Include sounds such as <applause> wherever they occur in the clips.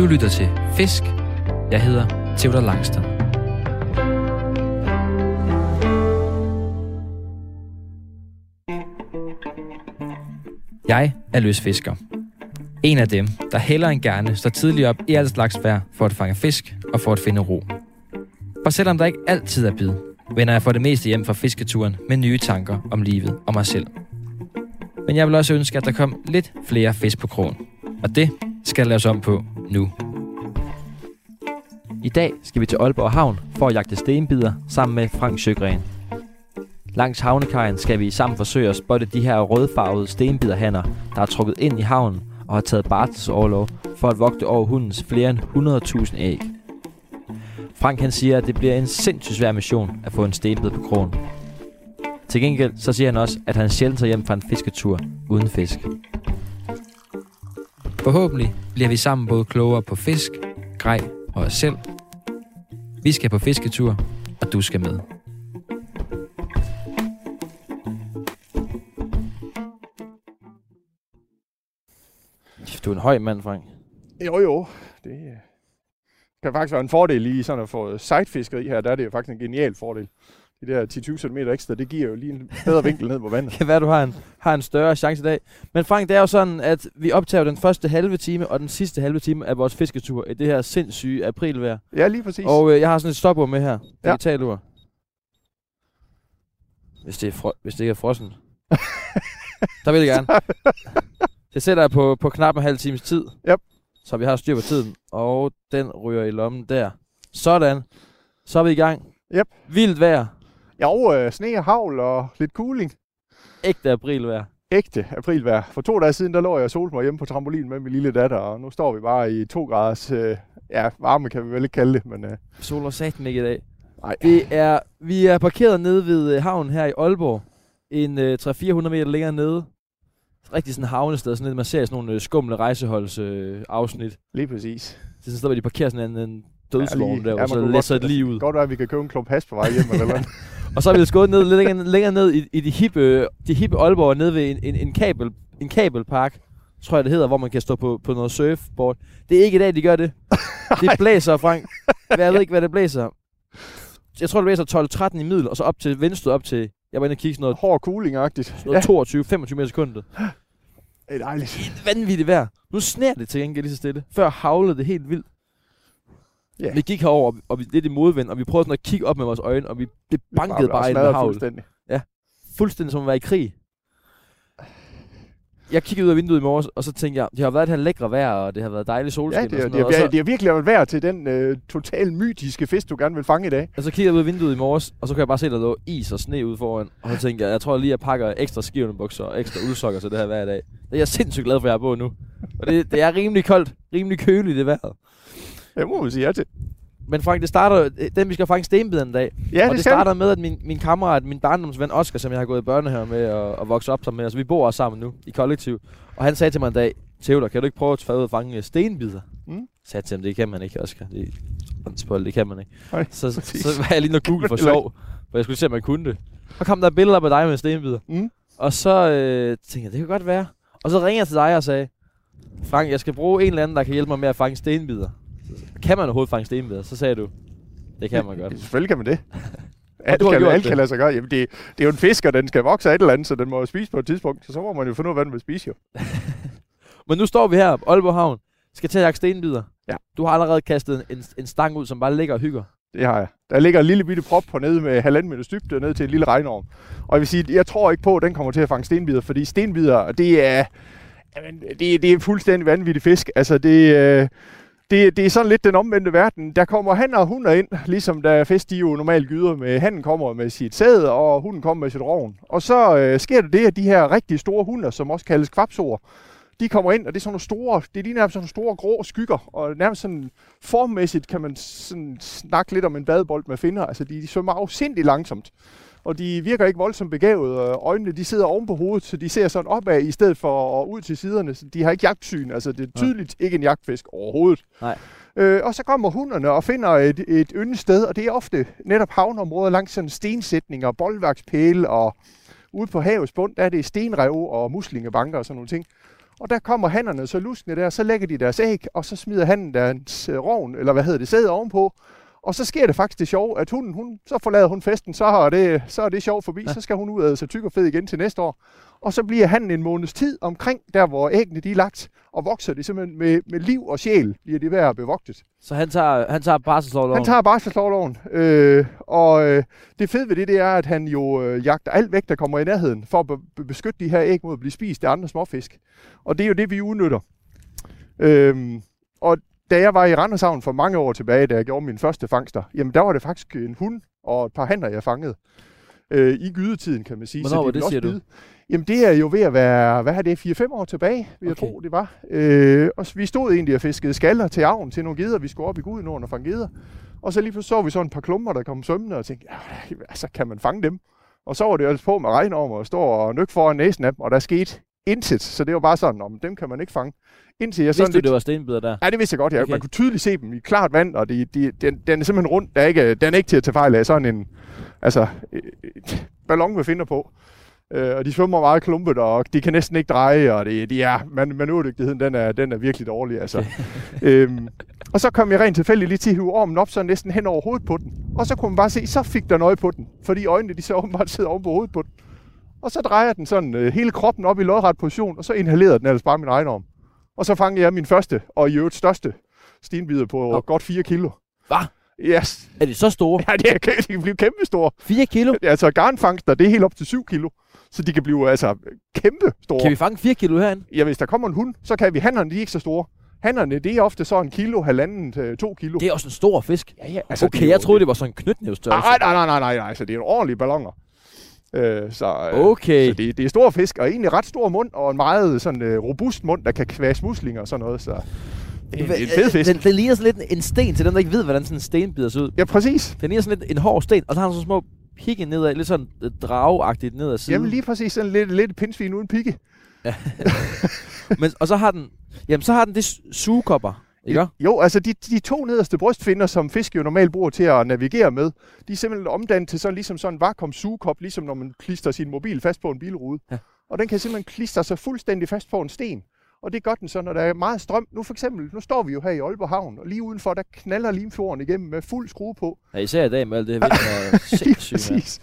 Du lytter til Fisk. Jeg hedder Theodor Langston. Jeg er løsfisker. En af dem, der hellere end gerne står tidligt op i alt slags vejr for at fange fisk og for at finde ro. For selvom der ikke altid er bid, vender jeg for det meste hjem fra fisketuren med nye tanker om livet og mig selv. Men jeg vil også ønske, at der kom lidt flere fisk på krogen. Og det skal laves om på nu. I dag skal vi til Aalborg Havn for at jagte stenbider sammen med Frank Sjøgren. Langs havnekajen skal vi sammen forsøge at spotte de her rødfarvede stenbiderhanner, der er trukket ind i havnen og har taget barselsoverlov for at vogte over hundens flere end 100.000 æg. Frank han siger, at det bliver en sindssygt svær mission at få en stenbid på krogen. Til gengæld så siger han også, at han sjældent tager hjem fra en fisketur uden fisk. Forhåbentlig bliver vi sammen både klogere på fisk, grej og os selv. Vi skal på fisketur, og du skal med. Du er en høj mand, Frank. Jo, jo. Det øh, kan faktisk være en fordel lige sådan at få sightfiskeri her. Der er det jo faktisk en genial fordel. De der 10-20 cm ekstra, det giver jo lige en bedre vinkel ned på vandet. Det <laughs> kan være, du har en, har en større chance i dag. Men Frank, det er jo sådan, at vi optager den første halve time og den sidste halve time af vores fisketur i det her sindssyge aprilvejr. Ja, lige præcis. Og øh, jeg har sådan et stopord med her. Ja. Digital ur. Hvis det, er hvis det ikke er frossen. <laughs> der vil jeg gerne. <laughs> Det sætter jeg på, på knap en halv times tid. Yep. Så vi har styr på tiden. Og den ryger i lommen der. Sådan. Så er vi i gang. Yep. Vildt vejr. Jo, øh, sne og havl og lidt cooling. Ægte aprilvejr. Ægte aprilvejr. For to dage siden, der lå jeg og solte mig hjemme på trampolin med min lille datter, og nu står vi bare i to graders, øh, ja, varme kan vi vel ikke kalde det, men øh, Sol og satan ikke i dag. nej. Det er, vi er parkeret nede ved øh, havnen her i Aalborg. En øh, 300-400 meter længere nede. Rigtig sådan havnested, sådan et, man ser i sådan nogle øh, skumle rejseholds øh, afsnit. Lige præcis. Det er sådan et sted, hvor de parkerer sådan en, en dødsvogn lige- der, ja, og så man kunne læser godt- et liv ud. Godt være, at vi kan købe en klump has på vej hjem eller noget. <laughs> Og så er vi ellers gået ned, lidt længere, længere ned i, i de hippe, de hippe Aalborg, nede ved en, en, en, kabel, en kabelpark, tror jeg det hedder, hvor man kan stå på, på noget surfboard. Det er ikke i dag, de gør det. <laughs> Det blæser, Frank. Jeg ved ikke, hvad det blæser. Jeg tror, det blæser 12-13 i middel, og så op til venstre, op til, jeg var inde og kigge sådan noget, Hård cooling-agtigt. noget 22-25 meter sekundet. det er dejligt. Vanvittigt vejr. Nu sner det til gengæld lige så stille. Før havlede det helt vildt. Ja. Vi gik herover, og vi lidt i modvind, og vi prøvede sådan at kigge op med vores øjne, og vi det bankede bare ind med smadret havl. fuldstændig. Fuldstændig som at være i krig. Jeg kiggede ud af vinduet i morges, og så tænkte jeg, det har været det her lækre vejr, og det har været dejligt solskin Ja, og det er, sådan det, noget. det, er, Og det er virkelig været værd til den øh, totalt mytiske fisk, du gerne vil fange i dag. og så kiggede jeg ud af vinduet i morges, og så kunne jeg bare se, at der lå is og sne ude foran. Og så tænkte jeg, jeg tror lige, jeg pakker ekstra skivnebukser og ekstra uldsokker til det her hver dag. Det er jeg sindssygt glad for, at jeg er på nu. Og det, det er rimelig koldt, rimelig køligt det vejret. Det må man sige ja til. Men Frank, det starter, den vi skal fange stenbideren en dag. Ja, og det, det starter med, at min, min kammerat, min barndomsven Oscar, som jeg har gået i børnehave med og, og vokset op sammen med, altså vi bor også sammen nu i kollektiv. Og han sagde til mig en dag, Theodor, kan du ikke prøve at tage ud og fange stenbider? Mm. Så sagde jeg til ham, det kan man ikke, Oscar. Det, åndspål, det kan man ikke. Nej, så, præcis. så, var jeg lige noget Google for sjov, for jeg skulle se, om man kunne det. Så kom der et billede op af dig med stenbider. Mm. Og så øh, tænkte jeg, det kan godt være. Og så ringede jeg til dig og sagde, Frank, jeg skal bruge en eller anden, der kan hjælpe mig med at fange stenbider. Kan man overhovedet fange stenbider? Så sagde du, det kan man godt. <laughs> Selvfølgelig kan man det. <laughs> Alt kan, alt det. kan lade sig gøre. Jamen, det, det er jo en fisk, og den skal vokse af et eller andet, så den må jo spise på et tidspunkt. Så så må man jo finde ud af, hvad den vil spise jo. <laughs> Men nu står vi her på Aalborg Havn, skal til at jagte stenbider. Ja. Du har allerede kastet en, en stang ud, som bare ligger og hygger. Det har jeg. Der ligger en lille bitte prop på nede med halvanden meter dybde ned til en lille regnorm. Og jeg vil sige, jeg tror ikke på, at den kommer til at fange stenbider, fordi stenbider, det er, jamen, det, det er fuldstændig vanvittig fisk. Altså, det, øh, det, det er sådan lidt den omvendte verden. Der kommer han og hunder ind, ligesom der fest de jo normalt gyder med. Hannen kommer med sit sæd, og hunden kommer med sit rovn. Og så øh, sker det det, at de her rigtig store hunder, som også kaldes kvapsor, de kommer ind, og det er sådan nogle store, det er lige nærmest sådan nogle store grå skygger, og nærmest sådan formmæssigt kan man sådan snakke lidt om en badebold med finner. Altså, de, de svømmer afsindigt langsomt. Og de virker ikke voldsomt begavet, øjnene de sidder oven på hovedet, så de ser sådan opad i stedet for ud til siderne. Så de har ikke jagtsyn, altså det er tydeligt ikke en jagtfisk overhovedet. Nej. Øh, og så kommer hunderne og finder et, et yndet sted, og det er ofte netop havneområder langs sådan stensætninger, boldværkspæle, og ude på havets bund, der er det stenrev og muslingebanker og sådan nogle ting. Og der kommer hannerne så luskende der, så lægger de deres æg, og så smider hannen deres øh, rovn, eller hvad hedder det, sæde ovenpå. Og så sker det faktisk det sjove, at hunden, hun, så forlader hun festen, så er det, så er det sjov forbi, ja. så skal hun ud af sig tyk og fed igen til næste år. Og så bliver han en måneds tid omkring der, hvor æggene de er lagt, og vokser de simpelthen med, med liv og sjæl, bliver de ved at bevogtet. Så han tager, han tager barselslovloven? Han tager barselslovloven, øh, og øh, det fede ved det, det er, at han jo øh, jagter alt væk, der kommer i nærheden, for at be- beskytte de her æg mod at blive spist af andre småfisk. Og det er jo det, vi udnytter. Øh, og da jeg var i Randershavn for mange år tilbage, da jeg gjorde min første fangster, jamen der var det faktisk en hund og et par hanner, jeg fangede. Øh, I gydetiden, kan man sige. Hvornår de var det, også siger du? Jamen det er jo ved at være, hvad er det, 4-5 år tilbage, vil jeg Okay. tro, det var. Øh, og vi stod egentlig og fiskede skaller til avn til nogle geder. Vi skulle op i Gudenåen og fange geder. Og så lige pludselig så vi så en par klumper, der kom svømmende, og tænkte, ja, altså kan man fange dem? Og så var det altså på med regnorm og stå og nykke foran næsen af dem, og der skete intet. Så det var bare sådan, om dem kan man ikke fange. Indtil jeg Vidste sådan du, lidt... det var stenbider der? Ja, det vidste jeg godt. Ja. Okay. Man kunne tydeligt se dem i klart vand, og de, de, den, den er simpelthen rundt. Der er ikke, den er ikke til at tage fejl af. Sådan en altså, øh, et ballon med finder på. Øh, og de svømmer meget klumpet, og de kan næsten ikke dreje, og det, de er, man, manøverdygtigheden, den er, den er virkelig dårlig. Altså. <laughs> øhm, og så kom jeg rent tilfældigt lige til at hive ormen op, så næsten hen over hovedet på den. Og så kunne man bare se, så fik der noget på den, fordi øjnene de så åbenbart sidder oven på hovedet på den. Og så drejer den sådan øh, hele kroppen op i lodret position, og så inhalerede den ellers bare min egen arm. Og så fangede jeg min første, og i øvrigt største, stenbider på Hov. godt 4 kilo. Hvad? Yes. Er de så store? Ja, det, er, de kan blive kæmpe store. 4 kilo? Altså garnfangster, det er helt op til 7 kilo. Så de kan blive altså kæmpe store. Kan vi fange 4 kilo herinde? Ja, hvis der kommer en hund, så kan vi. Hannerne, de er ikke så store. Hannerne, det er ofte så en kilo, halvanden til to kilo. Det er også en stor fisk. ja, ja, Altså, okay, jeg troede, det var sådan en knytnævstørrelse. Nej, nej, nej, nej, nej, nej, altså det er en ordentlig ballonger. Øh, så, øh, Okay. så det, det er store fisk, og egentlig ret stor mund, og en meget sådan øh, robust mund, der kan kvæse muslinger og sådan noget, så det er en, en fed fisk. Den, den ligner sådan lidt en sten til dem, der ikke ved, hvordan sådan en stenbider ser ud. Ja, præcis. Den ligner sådan lidt en hård sten, og så har den så små pigge nedad, lidt sådan øh, drageagtigt nedad siden. Jamen lige præcis sådan lidt, lidt pindsvin uden pigge. <laughs> Men, og så har den, jamen så har den det su- sugekopper, ikke? Jo, altså de, de to nederste brystfinder, som fisk jo normalt bruger til at navigere med, de er simpelthen omdannet til sådan, ligesom sådan en vakuum sugekop, ligesom når man klister sin mobil fast på en bilrude. Ja. Og den kan simpelthen klistre sig fuldstændig fast på en sten. Og det gør den så, når der er meget strøm. Nu for eksempel, nu står vi jo her i Aalborg Havn, og lige udenfor, der knaller Limfjorden igennem med fuld skrue på. Ja, især i dag med alt det her <laughs> vind, er sindssygt.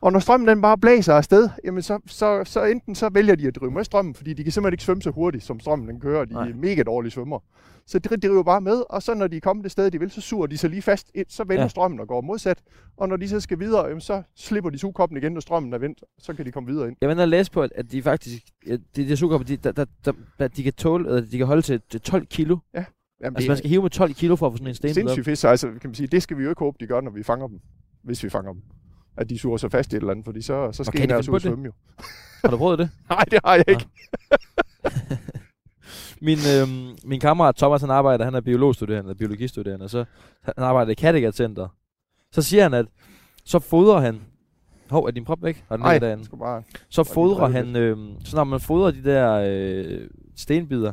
Og når strømmen den bare blæser afsted, jamen så, så, så enten så vælger de at drive med strømmen, fordi de kan simpelthen ikke svømme så hurtigt, som strømmen den kører. De Nej. er mega dårlige svømmer. Så de driver bare med, og så når de er kommet det sted, de vil, så suger de sig lige fast ind, så vender Ja. ja. strømmen og går modsat. Og når de så skal videre, jamen, så slipper de sugekoppen igen, når strømmen er vendt, så kan de komme videre ind. Jeg venter at læse på, at, de faktisk, at de der sugekopper, de, der, der, der, der, de kan tåle, eller de kan holde til, til 12 kilo. Jamen, Altså man skal hive med 12 kilo for at få sådan en op. sindssygt fisk, så altså, kan man sige, det skal vi jo ikke håbe, de gør, når vi fanger dem. Hvis vi fanger dem. At de suger sig fast i et eller andet, fordi så, så skal på det? svømme jo. Har du prøvet det? <laughs> Nej, det har jeg ikke. <laughs> Min, øhm, min kammerat Thomas, han arbejder, han er biologstuderende, biologistuderende, og så han arbejder i Kattegat Center. Så siger han, at så fodrer han, hov, er din prop væk? Har den Nej, derinde? jeg bare... Så fodrer han, øhm, så når man fodrer de der øh, stenbider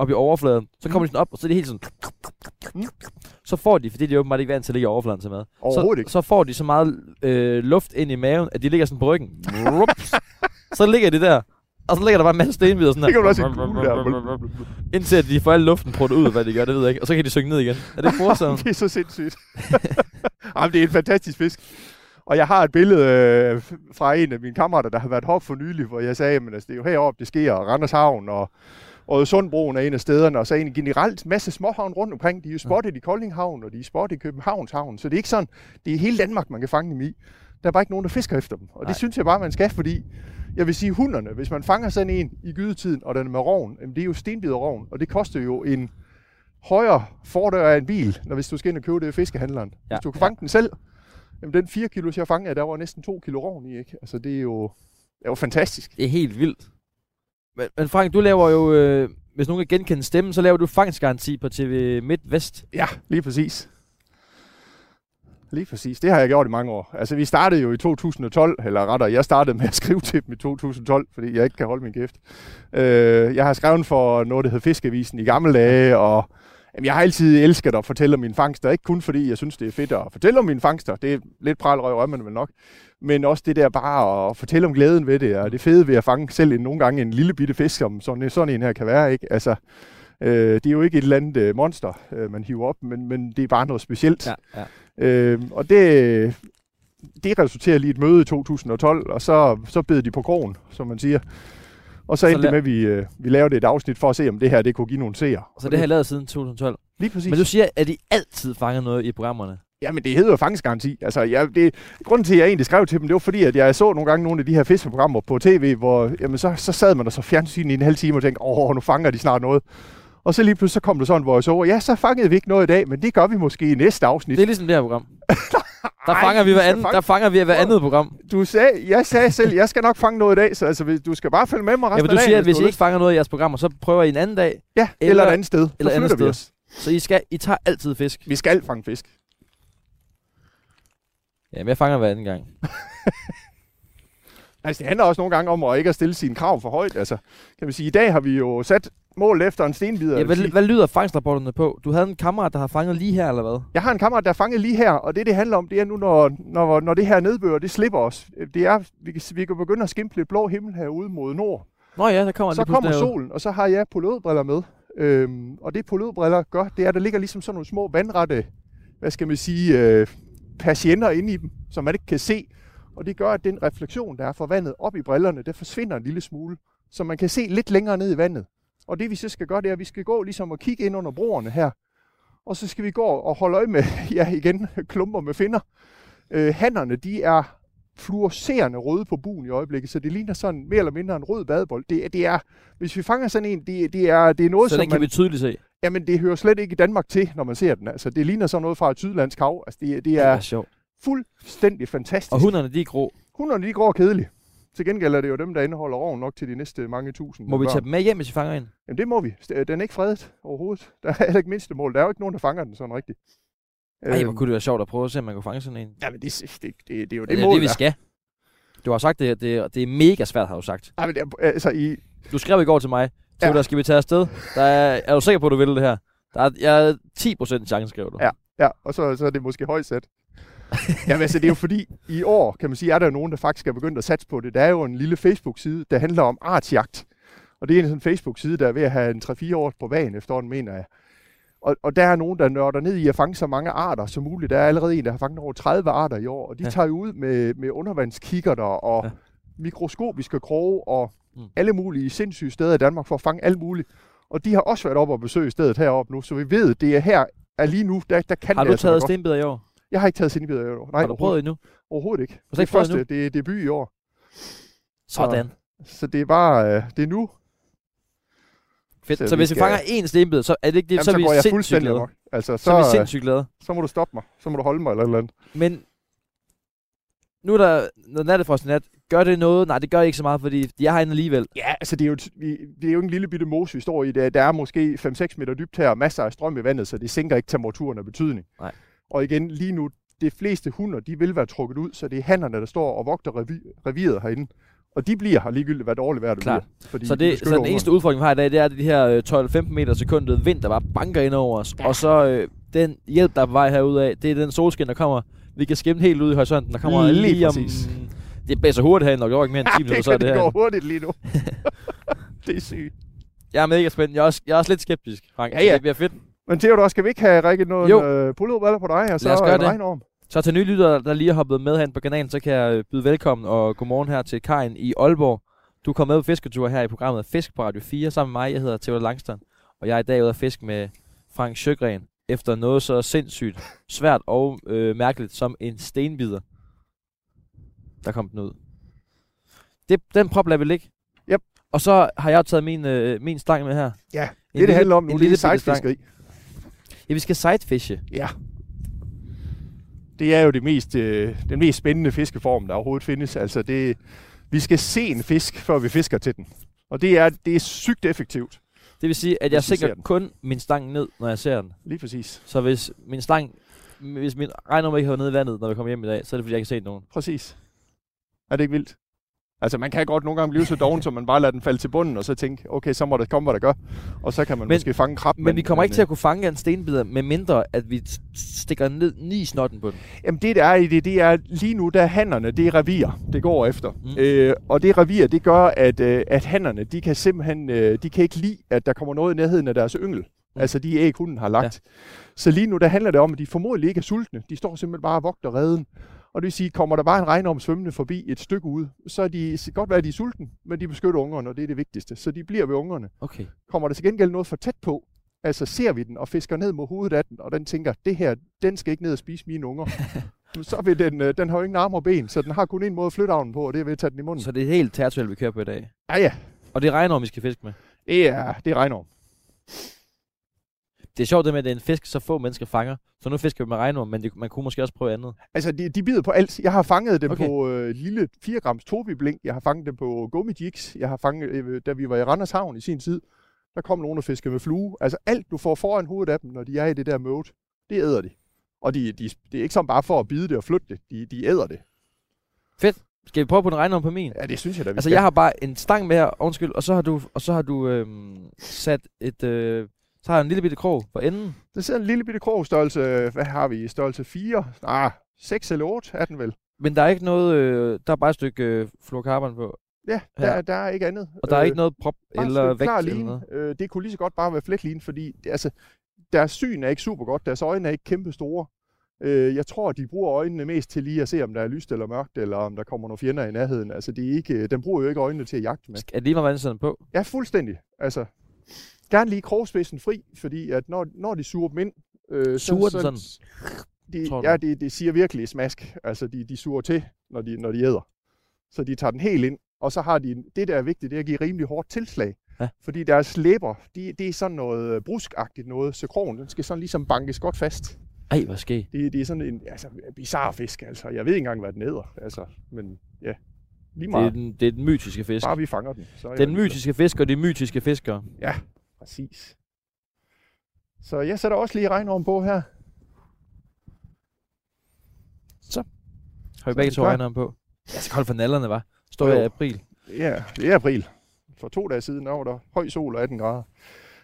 op i overfladen, så kommer de sådan op, og så er de helt sådan... Mm. Så får de, fordi de er åbenbart ikke vant til at ligge i overfladen mad, Overhovedet så, ikke. så får de så meget øh, luft ind i maven, at de ligger sådan på ryggen. Så ligger de der, og så ligger der bare en masse stenbider sådan <laughs> Det kan du også her. Indtil at de får al luften pruttet ud, hvad de gør, det ved jeg ikke. Og så kan de synge ned igen. Er det morsomt? <laughs> det er så sindssygt. <laughs> Jamen, det er en fantastisk fisk. Og jeg har et billede øh, fra en af mine kammerater, der har været heroppe for nylig, hvor jeg sagde, at altså, det er jo heroppe, det sker, og Randers Havn og Sundbroen er en af stederne, og så en generelt masse småhavn rundt omkring. De er jo spottet i Kolding Havn, og de er spottet i Københavns Havn, så det er ikke sådan, det er hele Danmark, man kan fange dem i. Der er bare ikke nogen, der fisker efter dem, og Nej. det synes jeg bare, man skal, fordi jeg vil sige, hunderne, hvis man fanger sådan en i gydetiden, og den er med roven, jamen, det er jo stenbiderroven, og det koster jo en højere fordør af en bil, når hvis du skal ind og købe det i fiskehandleren. Ja, Hvis du kan ja. fange den selv, jamen den 4 kilo, jeg fangede, der var næsten 2 kilo rovn i, ikke? Altså det er jo, det er jo fantastisk. Det er helt vildt. Men, men Frank, du laver jo, øh, hvis nogen kan genkende stemmen, så laver du fangstgaranti på TV MidtVest. Ja, lige præcis. Lige præcis. Det har jeg gjort i mange år. Altså, vi startede jo i 2012, eller rettere, jeg startede med at skrive til dem i 2012, fordi jeg ikke kan holde min kæft. Øh, jeg har skrevet for noget, der hed Fiskevisen i gamle dage, og Jamen, jeg har altid elsket at fortælle om mine fangster. Ikke kun fordi, jeg synes, det er fedt at fortælle om mine fangster. Det er lidt pralrøv rømmerne vel nok. Men også det der bare at fortælle om glæden ved det, og det fede ved at fange selv en, nogle gange en lille bitte fisk, som sådan, sådan en her kan være. Ikke? Altså, øh, det er jo ikke et eller andet øh, monster, øh, man hiver op, men, men det er bare noget specielt. Ja, ja. Øh, og det, det resulterer lige et møde i 2012, og så, så bed de på krogen, som man siger. Og så Så endte det la- med, at vi, øh, vi lavede et afsnit for at se, om det her det kunne give nogle seere. Så det har jeg lavet siden 2012. Lige præcis. Men du siger, at I altid fanger noget i programmerne. Jamen, det hedder jo fangstgaranti. Altså, jeg, det, grunden til, at jeg egentlig skrev til dem, det var fordi, at jeg så nogle gange nogle af de her fiskeprogrammer på tv, hvor jamen, så, så sad man og så fjernsyn i en halv time og tænkte, åh, nu fanger de snart noget. Og så lige pludselig så kom der sådan, jeg så, ja, så fangede vi ikke noget i dag, men det gør vi måske i næste afsnit. Det er ligesom det her program. <laughs> Der Ej, fanger vi hver anden, fange- der fanger vi hver andet program. Du sagde, jeg sagde selv, jeg skal nok fange noget i dag, så altså, du skal bare følge med mig Ja, resten men du af siger, at dagen, hvis I ikke fanger noget i jeres programmer, så prøver I en anden dag. Ja, eller, eller- et andet sted. Eller andet sted. os. Så I, skal, I tager altid fisk. Vi skal fange fisk. Jamen, jeg fanger hver anden gang. <laughs> Altså, det handler også nogle gange om at ikke at stille sine krav for højt. Altså, kan man sige, i dag har vi jo sat mål efter en stenbider. Ja, hvad, hvad lyder fangstrapporterne på? Du havde en kammerat, der har fanget lige her, eller hvad? Jeg har en kammerat, der er fanget lige her, og det, det handler om, det er nu, når, når, når det her nedbør, det slipper os. Det er, vi kan, vi kan begynde at skimple lidt blå himmel herude mod nord. Nå ja, der kommer Så kommer solen, og så har jeg polodbriller med. Øhm, og det polodbriller gør, det er, at der ligger ligesom sådan nogle små vandrette, hvad skal man sige, øh, patienter inde i dem, som man ikke kan se. Og det gør, at den refleksion, der er fra vandet op i brillerne, det forsvinder en lille smule, så man kan se lidt længere ned i vandet. Og det vi så skal gøre, det er, at vi skal gå ligesom og kigge ind under broerne her. Og så skal vi gå og holde øje med, <laughs> ja igen, klumper med finder. Øh, hannerne, de er fluorescerende røde på buen i øjeblikket, så det ligner sådan mere eller mindre en rød badebold. Det, det er, hvis vi fanger sådan en, det, det, er, det er noget, Så som den kan man, vi tydeligt se. jamen det hører slet ikke i Danmark til, når man ser den. Altså, det ligner sådan noget fra et sydlandsk hav. Altså, det, det Det er er sjovt. Fuldstændig fantastisk. Og hunderne, de er grå. Hunderne, de går kedeligt. Til gengæld er det jo dem, der indeholder roven nok til de næste mange tusind. Må vi tage dem med hjem, hvis vi fanger en? Jamen det må vi. St- Den er ikke fredet overhovedet. Der er heller ikke mindste mål. Der er jo ikke nogen, der fanger den sådan rigtigt. Ej, hvor Øhm, kunne det være sjovt at prøve at se, om man kunne fange sådan en. Jamen det, det, det, det er jo Det, det, er mål, det, vi der- skal. Du har sagt, det, det, det er mega svært, har du sagt. Ej, men det er, altså, i, Du skrev i går til mig, Theodor, Ja. skal vi tage afsted? Der er, er du sikker på, at du vil det her? Der er, jeg er 10% chance, skrev du. Ja. Ja, og så, så er det måske højt sat. Jamen altså, det er jo fordi, i år, kan man sige, er der jo nogen, der faktisk er begyndt at satse på det. Der er jo en lille Facebook-side, der handler om artsjagt. Og det er en sådan Facebook-side, der er ved at have en 3-4 år på vejen efterhånden, mener jeg. Og, og der er nogen, der nørder ned i at fange så mange arter som muligt. Der er allerede en, der har fanget over 30 arter i år, og de Ja. tager jo ud med, med undervandskikkerter og Ja. mikroskopiske kroge og Mm. alle mulige sindssyge steder i Danmark for at fange alt muligt. Og de har også været oppe og besøge stedet heroppe nu, så vi ved, det er her, er lige nu, der, der kan Har det du altså taget stenbider i år? Jeg har ikke taget sindbider i år. Nej, har du prøvet endnu? Overhovedet ikke. slet det ikke prøvet første, det er debut i år. Sådan. Så det er bare, øh, det er nu. Fedt. så Så, vi hvis vi skal- fanger én stenbid, så er det ikke det, Jamen, så, så, er vi jeg sindssygt glade. Altså, så, Så er vi sindssygt glade. så må du stoppe mig. Så må du holde mig eller et eller andet. Men nu er der noget nattefrost i nat. Gør det noget? Nej, det gør ikke så meget, fordi de er herinde alligevel. Ja, altså det er jo, det er jo en lille bitte mose, vi står i. Det er, der er måske 5-6 meter dybt her, masser af strøm i vandet, så det sænker ikke temperaturen af betydning. Nej. Og igen, lige nu, de fleste hunder, de vil være trukket ud, så det er hannerne, der står og vogter revi- reviret herinde. Og de bliver her ligegyldigt, hvad dårligt vejr det Klart. bliver. Fordi Så, de det, så den ungerne. eneste udfordring, vi har i dag, det er de her øh, 12-15 meter sekundet vind, der bare banker ind over os. Ja. Og så øh, den hjælp, der er på vej herude af, det er den solskin, der kommer. Vi kan skimte helt ud i horisonten. Der kommer Lige lige, om... præcis. Det blæser hurtigt herinde, og det går ikke mere end 10 minutter, så er det, det det her. går hurtigt lige nu. <laughs> det er sygt. Jeg er mega spændt. Jeg er også, jeg er også lidt skeptisk, Frank. Ja, ja. Det bliver fedt. Men Theodor, skal vi ikke have rækket noget øh, pulloverballer på dig, og så Lad os en det. regnorm? Så til nye lyttere, der lige har hoppet med herinde på kanalen, så kan jeg øh, byde velkommen og godmorgen her til Kajen i Aalborg. Du kommer med på fisketur her i programmet Fisk på Radio 4 sammen med mig. Jeg hedder Theodor Langstrand, og jeg er i dag ude at fiske med Frank Sjøgren efter noget så sindssygt svært og øh, mærkeligt som en stenbider. Der kom den ud. Det, den prop lader vi ligge. Yep. Og så har jeg taget min, øh, min stang med her. Ja, En det det lille- handler om nu, en det lille stang. sejtfiskeri. Ja, vi skal sidefishe. Ja. Det er jo det mest, øh, den mest spændende fiskeform, der overhovedet findes. Altså det, vi skal se en fisk, før vi fisker til den. Og det er, det er sygt effektivt. Det vil sige, at jeg den. kun min stang ned, når jeg ser den. Lige præcis. Så hvis min stang, hvis min regner ikke har nede i vandet, når vi kommer hjem i dag, så er det fordi, jeg har set nogen. Præcis. Er det ikke vildt? Altså, man kan godt nogle gange blive så doven, så man bare lader den falde til bunden, og så tænke, okay, så må der komme, hvad der gør. Og så kan man Men- måske fange en krab. Men vi kommer ikke til at kunne fange en stenbider, med mindre at vi stikker ned ni snotten på den. Jamen det der er i det, det er lige nu, der er hannerne, det er revir, det går efter. Mm. Øh, og det revir, det gør, at, øh, at hannerne, de kan simpelthen, øh, de kan ikke lide, at der kommer noget i nærheden af deres yngel. Mm. Altså de æg, hunden har lagt. Ja. Så lige nu, der handler det om, at de formodentlig ikke er sultne. De står simpelthen bare og vogter redden. Og det vil sige, kommer der bare en regnorm svømmende forbi et stykke ude, så er de så godt være, at de er sultne, men de beskytter ungerne, og det er det vigtigste. Så de bliver ved ungerne. Okay. Kommer der til gengæld noget for tæt på, altså ser vi den og fisker ned mod hovedet af den, og den tænker, det her, den skal ikke ned og spise mine unger. <laughs> så vil den, øh, den har jo ingen arme og ben, så den har kun en måde at flytte armen på, og det er ved at tage den i munden. Så det er helt territorialt, vi kører på i dag. Ja, ja, Og det regner om, vi skal fiske med. er, det er regnorm. Det er sjovt det med, at det er en fisk, så få mennesker fanger. Så nu fisker vi med regnorm, men det, man kunne måske også prøve andet. Altså, de, de bider på alt. Jeg har fanget dem Okay. på øh, lille 4 grams tobiblink. Jeg har fanget dem på gummijigs. Jeg har fanget, øh, da vi var i Randers Havn i sin tid, der kom nogen og fiskede med flue. Altså, alt du får foran hovedet af dem, når de er i det der mode, det æder de. Og de, de, det er ikke sådan bare for at bide det og flytte det. De, de æder det. Skal vi prøve på en regnorm på min? Ja, det synes jeg da, vi Altså, skal. jeg har bare en stang med her, undskyld, og så har du, og så har du øhm, sat et, øh, så har jeg en lille bitte krog for enden. Der sidder en lille bitte krog størrelse, hvad har vi, størrelse 4? Ah, 6 eller 8 er den vel. Men der er ikke noget, øh, der er bare et stykke øh, fluorocarbon på. Ja, Her. der, der er ikke andet. Og der er ikke noget prop eller vægt klar eller noget. Øh, det kunne lige så godt bare være flækline, fordi det, altså, deres syn er ikke super godt. Deres øjne er ikke kæmpe store. Øh, jeg tror, de bruger øjnene mest til lige at se, om der er lyst eller mørkt, eller om der kommer nogle fjender i nærheden. Altså, det er ikke, den bruger jo ikke øjnene til at jagte med. Er det lige hvordan sådan på? Ja, fuldstændig. Altså, gerne lige krogspidsen fri, fordi at når, når de suger dem ind... Øh, Suger den sådan? De, ja, det, det siger virkelig smask. Altså, de, de suger til, når de, når de æder. Så de tager den helt ind, og så har de, det der er vigtigt, det er at give rimelig hårdt tilslag. Ja. Fordi deres læber, de, det er sådan noget øh, bruskagtigt noget, så krogen, den skal sådan ligesom bankes godt fast. Ej, hvad sker? Det, det er sådan en altså, bizarre fisk, altså. Jeg ved ikke engang, hvad den æder, altså. Men ja, lige Det er, meget. den, det er den mytiske fisk. Bare vi fanger den. Så Den mytiske fisk og de mytiske fiskere. Ja, præcis. Så jeg sætter også lige regnorm på her. Har vi Så begge to regner på? Jeg skal holde for nallerne, var. Står jeg i april. Ja, det er april. For to dage siden der var der høj sol og 18 grader.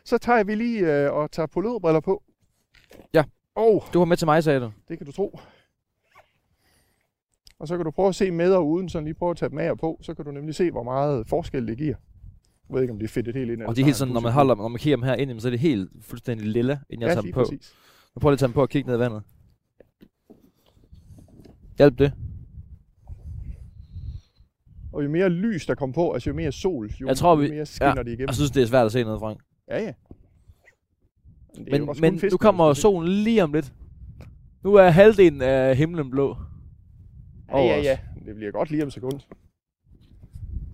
Så tager vi lige øh, og tager poløderbriller på. Ja. Og Du var med til mig, sagde du. det kan du tro. Og så kan du prøve at se med og uden, sådan lige prøve at tage dem af og på. Så kan du nemlig se, hvor meget forskel det giver. Jeg ved ikke, om det er fedt helt ind. Og det er helt sådan, når man holder, når man kigger dem her ind, så er det helt fuldstændig lilla, inden jeg ja, tager dem på. præcis. Nu prøver jeg lige at tage dem på og kigge ned i vandet. Hjælp det. Og jo mere lys, der kommer på, altså jo mere sol, jo, Jeg tror, jo vi- mere skinner de igennem. Jeg synes, det er svært at se noget, Frank. Ja, ja. Men, det Men, men fisk, nu kommer solen lige om lidt. Nu er halvdelen af himlen blå. Ja, ja, ja. Det bliver godt lige om et sekund.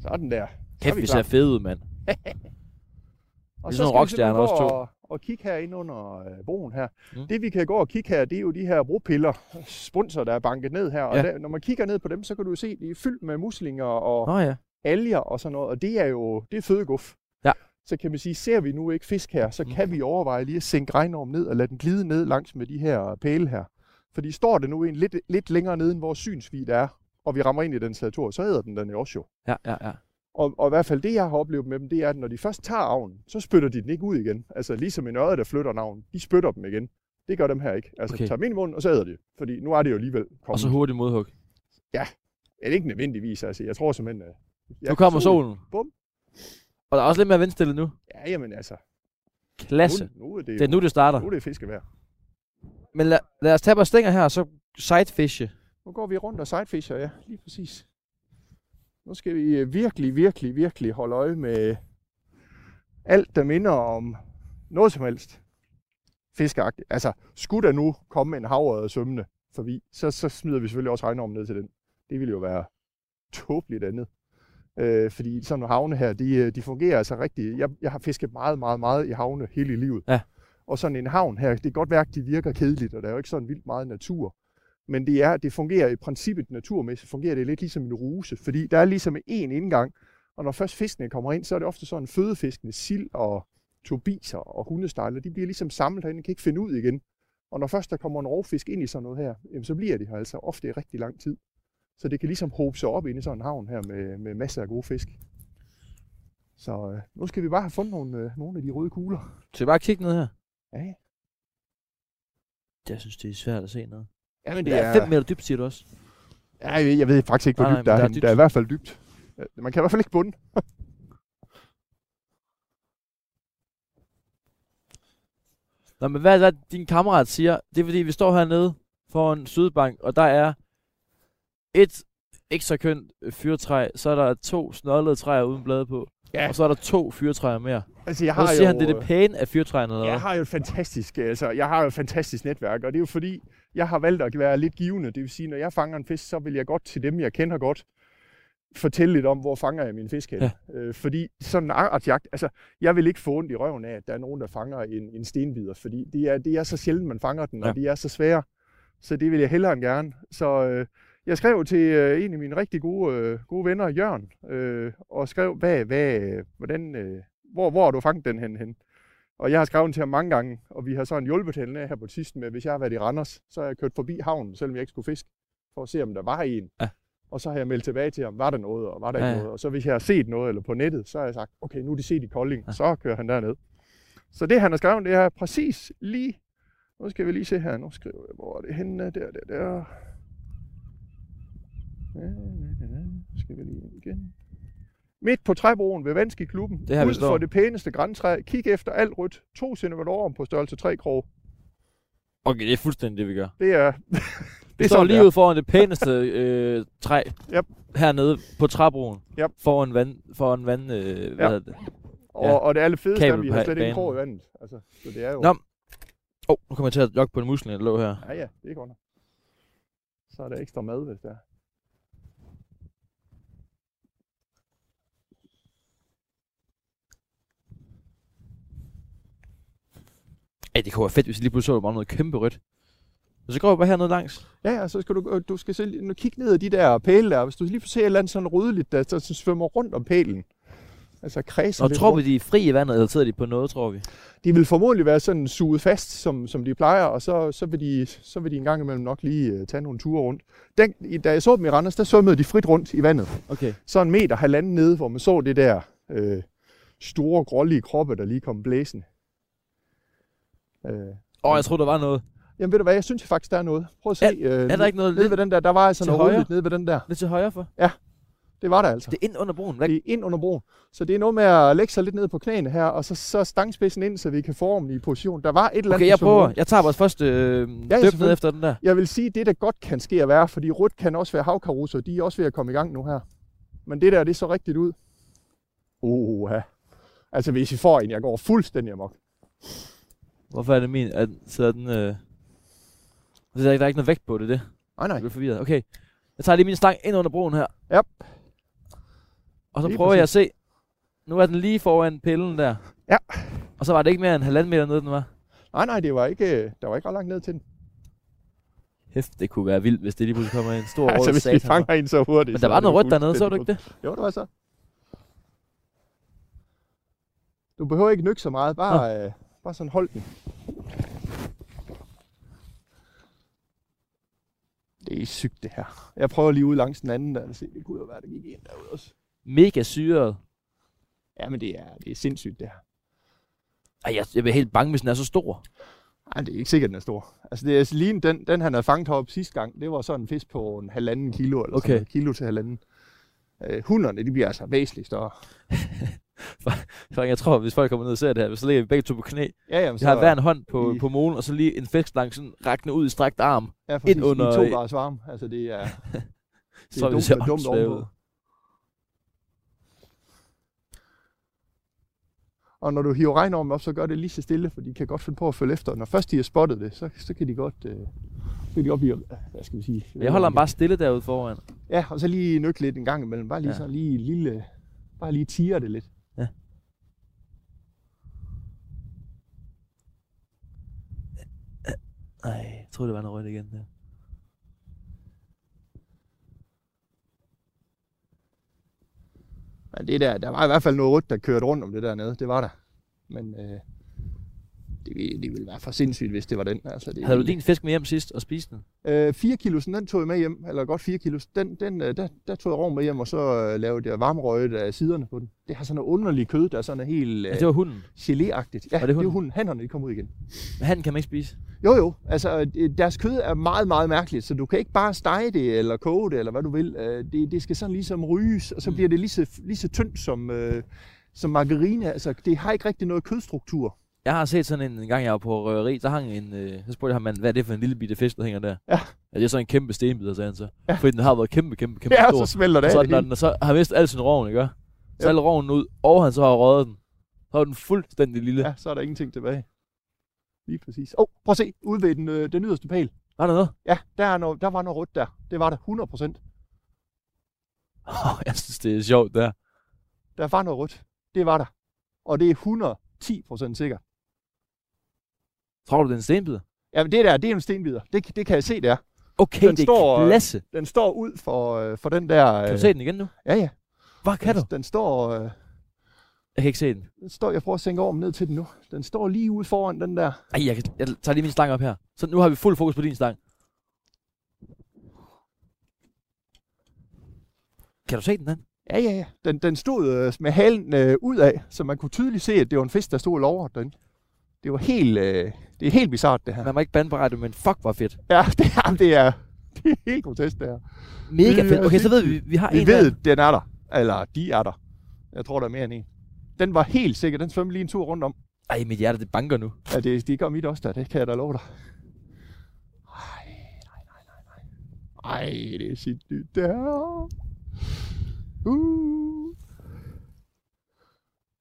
Sådan der. Kæft, vi ser fede ud, mand. <laughs> Og så skal vi rockstjerner simpelthen gå også to. og, og kigge her ind under øh, broen her. Mm. Det vi kan gå og kigge her, det er jo de her bropiller, spunser, der er banket ned her. Og Ja. der, når man kigger ned på dem, så kan du jo se, de er fyldt med muslinger og Nå ja. alger og sådan noget. Og det er jo det er fødeguf. Ja. Så kan man sige, ser vi nu ikke fisk her, så Mm. kan vi overveje lige at sænke regnormen ned og lade den glide ned langs med de her pæle her. Fordi står det nu en lidt, lidt længere nede, end vores synsvid er, og vi rammer ind i den territor, så æder den den jo også jo. Ja, ja, ja. Og, og i hvert fald det, jeg har oplevet med dem, det er, at når de først tager avnen, så spytter de den ikke ud igen. Altså ligesom en ørred, der flytter navn, de spytter dem igen. Det gør dem her ikke. Altså Okay. tager i munden, og så æder de. Fordi nu er det jo alligevel kommet. Og så hurtigt modhug. Ja, det er ikke nødvendigvis. Altså, jeg tror simpelthen, at... Ja, nu kommer solen. Bum. Og der er også lidt mere vindstille nu. Ja, jamen altså. Klasse. Nu, nu er det, Det er nu, det starter. nu er det fiskevær. Men lad, lad os tage vores stænger her, og så sidefishe. Nu går vi rundt og sidefisher, ja, lige præcis. Nu skal vi øh, virkelig, virkelig, virkelig holde øje med alt, der minder om noget som helst fiskeagtigt. Altså, skulle der nu komme en havørred svømmende forbi, så, så smider vi selvfølgelig også regnormen ned til den. Det ville jo være tåbeligt andet. Øh, fordi sådan nogle havne her, de, øh, de fungerer altså rigtig. Jeg, jeg har fisket meget, meget, meget i havne hele livet. Ja. Og sådan en havn her, det kan godt være, at de virker kedeligt, og der er jo ikke sådan vildt meget natur. Men det, er, det fungerer i princippet naturmæssigt, fungerer det lidt ligesom en ruse, fordi der er ligesom en indgang, og når først fiskene kommer ind, så er det ofte sådan fødefiskene, sild og turbiser og hundestejler, de bliver ligesom samlet herinde, kan ikke finde ud igen. Og når først der kommer en rovfisk ind i sådan noget her, jamen, så bliver de her altså ofte i rigtig lang tid. Så det kan ligesom håbe sig op ind i sådan en havn her med, med masser af gode fisk. Så øh, nu skal vi bare have fundet nogle, øh, nogle af de røde kugler. Så bare kigge ned her. Ja, Jeg synes, det er svært at se noget. Ja men Det er 5 meter dybt, siger du også. Ja, jeg ved, jeg ved faktisk ikke, hvor Nej, nej, dybt der er. der er dybt. Der er i hvert fald dybt. Ja, Man kan i hvert fald ikke bunde. <laughs> Nå, men hvad er det, din kammerat siger? Det er fordi, vi står hernede foran Sydbank, og der er et ikke så kønt øh, fyrtræ, så er der to snollede træer uden blade på, Ja. og så er der to fyrtræer mere. Altså, jeg Og så har siger jo, han, det er det pæne af fyrtræerne, Jeg har jo et fantastisk, altså, jeg har jo et fantastisk netværk, og det er jo fordi, jeg har valgt at være lidt givende. Det vil sige, når jeg fanger en fisk, så vil jeg godt til dem, jeg kender godt, fortælle lidt om, hvor fanger jeg min fisk hen. Ja. Øh, fordi sådan en artjagt, altså, jeg vil ikke få ondt i røven af, at der er nogen, der fanger en, en stenbider, fordi det er, det er så sjældent, man fanger den, ja. Og de er så svære. Så det vil jeg hellere end gerne. Så øh, jeg skrev til øh, en af mine rigtig gode, øh, gode venner, Jørgen, øh, og skrev, hvad, hvad, hvordan, øh, hvor, hvor har du fanget den hen? hen? Og jeg har skrevet til ham mange gange, og vi har så en hjulpet hende her på sidst med, hvis jeg har været i Randers, så har jeg kørt forbi havnen, selvom jeg ikke skulle fiske, for at se, om der var en. Ja. Og så har jeg meldt tilbage til ham, var der noget, og var der Ja, ikke noget. Og så hvis jeg har set noget eller på nettet, så har jeg sagt, okay, nu er de set i Kolding, Ja. så kører han derned. Så det, han har skrevet, det er præcis lige, nu skal vi lige se her, nu skriver jeg, hvor er det henne, der, der, der. Ja, ja, ja, ja. Skal vi lige ind igen. Midt på træbroen ved Vanski klubben, Det her, ud for det pæneste græntræ, kig efter alt rødt, 2 cm på størrelse 3 krog. Okay, det er fuldstændig det, vi gør. Det er, <laughs> Det <laughs> det er står lige det er. ud foran det pæneste øh, træ Yep. hernede på træbroen. Yep. Foran vand, foran vand, øh, hvad Ja. hedder det? Og, Ja. og det allerfedeste er, at vi har slet ikke en krog i vandet. Altså, så det er jo... Nå. Oh, nu kommer jeg til at jogge på en musling, der lå her. Ja, ja, det er godt. Så er der ekstra mad, hvis der er. Ej, det kunne være fedt, hvis lige pludselig så, var noget kæmpe rødt. Og så går jeg bare hernede langs. Ja, ja, så skal du, du skal se, nu kigge ned ad de der pæle der. Hvis du lige får se et eller andet sådan rødligt, der, der svømmer rundt om pælen. Altså kredser Og lidt tror rundt. vi, de er fri i vandet, eller sidder de på noget, tror vi? De vil formodentlig være sådan suget fast, som, som de plejer, og så, så, vil de, så vil de en gang imellem nok lige uh, tage nogle ture rundt. Den, i- da jeg så dem i Randers, der svømmede de frit rundt i vandet. Okay. Så en meter, halvanden nede, hvor man så det der øh, store, grålige kroppe, der lige kom blæsende. Øh, oh, jeg tror der var noget. jamen ved du hvad, jeg synes faktisk, der er noget. Prøv at se. øh, Er der ikke noget Nede ved den der, der var altså noget højre? nede ved den der. lidt til højre for? Det var der altså. Det er ind under broen. Hvad? Det er ind under broen. Så det er noget med at lægge sig lidt ned på knæene her, og så, så stangspidsen ind, så vi kan forme den i position. Der var et eller andet Okay, jeg prøver. Jeg tager vores første øh, ja, dyb ned efter den der. Jeg vil sige, det der godt kan ske at være, fordi rødt kan også være havkarusser, de er også ved at komme i gang nu her. Men det der, det så rigtigt ud. Oha. Altså hvis I får en, jeg går fuldstændig amok. Hvorfor er det min? At, så den, øh... Der er, ikke- der er ikke noget vægt på det, det. Nej, nej. Jeg bliver forvirret. Okay. Jeg tager lige min stang ind under broen her. Yep. Og så Lige prøver jeg at se. Nu er den lige foran pillen der. Ja. Og så var det ikke mere end halvanden meter nede, den var. Nej, nej, det var ikke, der var ikke ret langt ned til den. Hæft, det kunne være vildt, hvis det lige pludselig kommer en stor <laughs> altså rød hvis vi fanger en så hurtigt. Men der er var noget rødt dernede, så du ikke det? Jo, det var så. Du behøver ikke nykke så meget, bare, øh, bare sådan hold den. Det er sygt det her. Jeg prøver lige ud langs den anden der, og se, det kunne jo være, der gik en derude også. Mega syret. Ja, men det er, det er sindssygt det her. Ej, jeg, jeg bliver helt bange, hvis den er så stor. Nej, det er ikke sikkert, den er stor. Altså, det er lige den, den han havde fanget heroppe sidste gang, det var sådan en fisk på en halvanden kilo, eller Okay. sådan noget, kilo til halvanden. Øh, hunderne, de bliver altså væsentligt større. <laughs> <laughs> For jeg tror, hvis folk kommer ned og ser det her, så ligger vi begge to på knæ. Ja, jamen, Vi har hver en hånd på, i- på molen, og så lige en fiskstang sådan rækkende ud i strakt arm. ja, præcis, ind under- i to graders varme. Altså, det er, <laughs> det Så er vi dumt, er dumt ovenpå. Og når du hiver regnormen op, så gør det lige så stille, for de kan godt finde på at følge efter. Når først de har spottet det, så, så kan de godt, øh, så kan de godt blive, hvad skal vi sige? Jeg holder ham bare stille derude foran. Ja, og så lige nykke lidt en gang imellem. Bare lige Ja. sådan lige lille, bare lige tiger det lidt. Nej, jeg troede, det var noget rødt igen der. Men det der, der var i hvert fald noget rødt, der kørte rundt om det der nede. Det var der. Men øh, det det, ville- være for sindssygt, hvis det var den. Altså, det Havde du din fisk med hjem sidst og spiste den? Øh, 4 kilo, den tog jeg med hjem, eller godt 4 kilo. Den, den, øh, der, der tog jeg rov med hjem, og så øh, lavede jeg varmerøget af siderne på den. Det har sådan noget underligt kød, der er sådan helt øh, det var hunden. gelé-agtigt. Ja, Var det det er hunden? hunden. Hannerne, de kommer ud igen. Men han kan man ikke spise. Jo, jo. Altså, øh, deres kød er meget, meget mærkeligt, så du kan ikke bare stege det, eller koge det, eller hvad du vil. Øh, Det, det skal sådan ligesom ryges, og så Mm. bliver det lige så, lige så tyndt som, øh, som margarine. Altså, det har ikke rigtig noget kødstruktur. Jeg har set sådan en, en gang, jeg var på røveri, der hang en, øh, så spurgte jeg ham, mand, hvad er det for en lille bitte fisk, der hænger der? Ja. ja det er sådan en kæmpe stenbider, sagde han så. Ja. Fordi den har været kæmpe, kæmpe, kæmpe Ja, stor. så smelter det så af når hele. den så har mistet al sin roven, ikke? Så Ja. roven ud, og han så har røget den. Så var den fuldstændig lille. Ja. Ja, så er der ingenting tilbage. Lige præcis. Åh, oh, prøv at se, ude ved den, øh, den yderste pæl. Var der noget? Ja, der, er noget, der var noget rødt der. Det var der 100 procent. Oh, jeg synes, det er sjovt der. Der var noget rødt. Det var der. Og det er 110 procent sikkert. Tror du, det er en stenbider? Ja, men det der, det er en stenbider. Det, det kan jeg se, det er. Okay, Den det er står, øh, klasse. Den står ud for, øh, for den der... Kan du se den igen nu? Ja, ja. Hvad kan du? Den, den står... Øh, Jeg kan ikke se den. den står, jeg prøver at sænke over ned til den nu. Den står lige ude foran den der. Ej, jeg, kan, jeg tager lige min stang op her. Så nu har vi fuld fokus på din stang. Kan du se den, den? Ja, ja, ja. Den, den stod øh, med halen øh, ud af, så man kunne tydeligt se, at det var en fisk, der stod over den. Det var helt... Øh, det er helt bizart, det her. Man må ikke bande på radio, men fuck, hvor fedt. Ja, <laughs> det er, det er, det er helt grotesk, det her. Mega Vi fedt. Okay, så ved vi, vi vi har Vi en ved, der. den er der. Eller de er der. Jeg tror, der er mere end en. Den var helt sikker. Den svømmede lige en tur rundt om. Ej, mit hjerte, det banker nu. Ja, det, de gør mit også der. Det kan jeg da love dig. Ej, nej, nej, nej, nej. Ej, det er sindssygt der. Uh.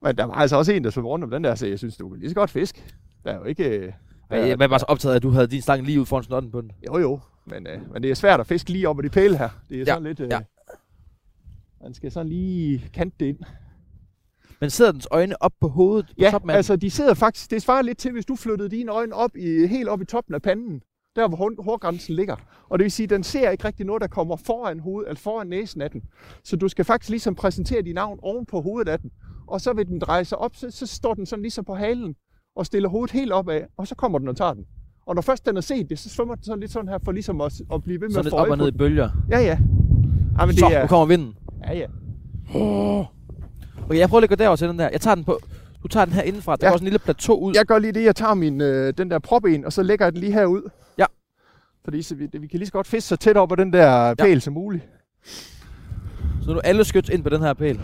Men der var altså også en, der svømmede rundt om den der, så jeg synes, du kunne lige så godt fisk. Der er jo ikke... øh, Ej, jeg var så optaget af, at du havde din stang lige ud foran snotten på den. Jo, jo. Men, øh, men det er svært at fiske lige op ad de pæle her. Det er Ja, sådan lidt... Øh, ja. Man skal sådan lige kante det ind. Men sidder dens øjne op på hovedet på Ja, toppen af den? altså de sidder faktisk, det svarer lidt til, hvis du flyttede dine øjne op i, helt op i toppen af panden, der hvor hår- hårgrænsen ligger. Og det vil sige, at den ser ikke rigtig noget, der kommer foran hovedet, eller foran næsen af den. Så du skal faktisk ligesom præsentere dit navn oven på hovedet af den. Og så vil den dreje sig op, så, så står den sådan ligesom på halen, og stiller hovedet helt opad, og så kommer den og tager den. Og når først den har set det, så svømmer den sådan lidt sådan her, for ligesom at, at blive ved med Sådan at lidt få op øje og ned i bølger. Ja, ja. Ja, men Så, det er, nu kommer vinden. ja, ja. Okay, jeg prøver lige at gå derover til den der. Jeg tager den på... Du tager den her indenfra. Der Ja. går sådan en lille plateau ud. Jeg gør lige det, jeg tager min, øh, den der prop ind, og så lægger jeg den lige herud. Ja. Fordi så vi, vi kan lige så godt fiske så tæt op på den der pæl som muligt. Så nu er alle skyts ind på den her pæl. <laughs>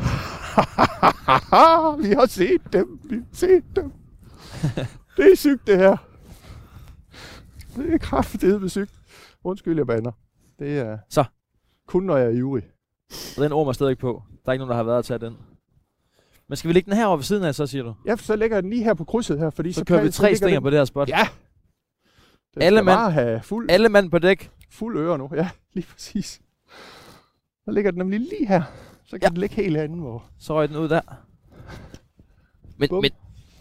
vi har set dem, vi har set dem. det er sygt, det her. Det er kraftedeme sygt. Undskyld, jeg bander. Det er Så. kun, når jeg er ivrig. Og den orm er stadig på. Der er ikke nogen, der har været at tage den. Men skal vi lægge den her over ved siden af, så siger du? Ja, så lægger jeg den lige her på krydset her, fordi Så, så, kører vi tre stænger den, på det her spot. Ja. Den Alle mand- have fuld, Alle mand på dæk. fuld øre nu. Ja, lige præcis. Så ligger den nemlig lige her. Så kan Ja. den ligge helt herinde, hvor... Så røg den ud der. Men, Bum. men,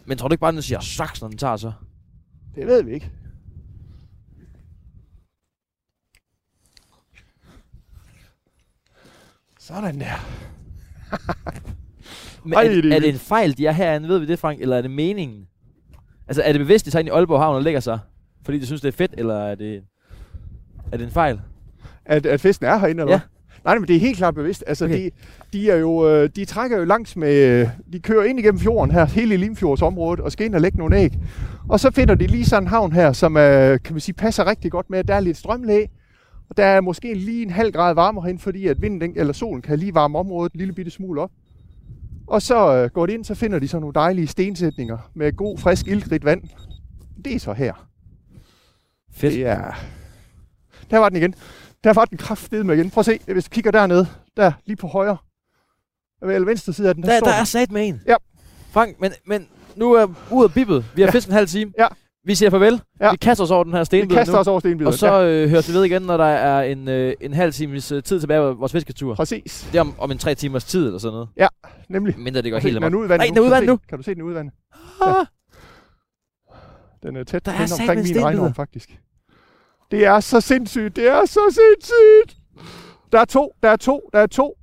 men tror du ikke bare, den siger saks, når den tager så? Det ved vi ikke. Sådan der. Men er, det er det, er en fejl, de er herinde? Ved vi det, Frank? Eller er det meningen? Altså, er det bevidst, de tager ind i Aalborg Havn og lægger sig? Fordi de synes, det er fedt? Eller er det, er det en fejl? At, at festen er herinde, eller Ja. hvad? Nej, men det er helt klart bevidst. Altså, Okay. de, de, er jo, øh, de trækker jo langs med... øh, De kører ind igennem fjorden her, hele Limfjordsområdet, og skal ind og lægge nogle æg. Og så finder de lige sådan en havn her, som øh, kan man sige, passer rigtig godt med, at der er lidt strømlæg. Og der er måske lige en halv grad varmere herinde, fordi at vinden den, eller solen kan lige varme området en lille bitte smule op. Og så øh, går de ind, så finder de så nogle dejlige stensætninger med god, frisk, ildrigt vand. Det er så her. Fedt. Det er... Der var den igen. Der var den kraftedeme igen. Prøv at se, hvis du kigger dernede. Der, lige på højre. Eller venstre side af den. Der, Der, står der er sat med en. Ja. Frank, men, men nu er ud af bibbet. Vi har Ja. fisket en halv time. Ja. Vi siger farvel. Ja. Vi kaster os over den her Vi stenbid kaster nu. os over stenbideren. Og så øh, høres vi ved igen, når der er en, øh, en halv times øh, tid tilbage af vores fisketur. Præcis. Det er om, om en tre timers tid eller sådan noget. Nemlig. Mindre det går helt den er amok. Nej, den er udvandet nu. Kan du se den udvandet? Ah, Den er tæt Der er omkring min regnorm, faktisk. Det er så sindssygt. Det er så sindssygt. Der er to. Der er to. Der er to.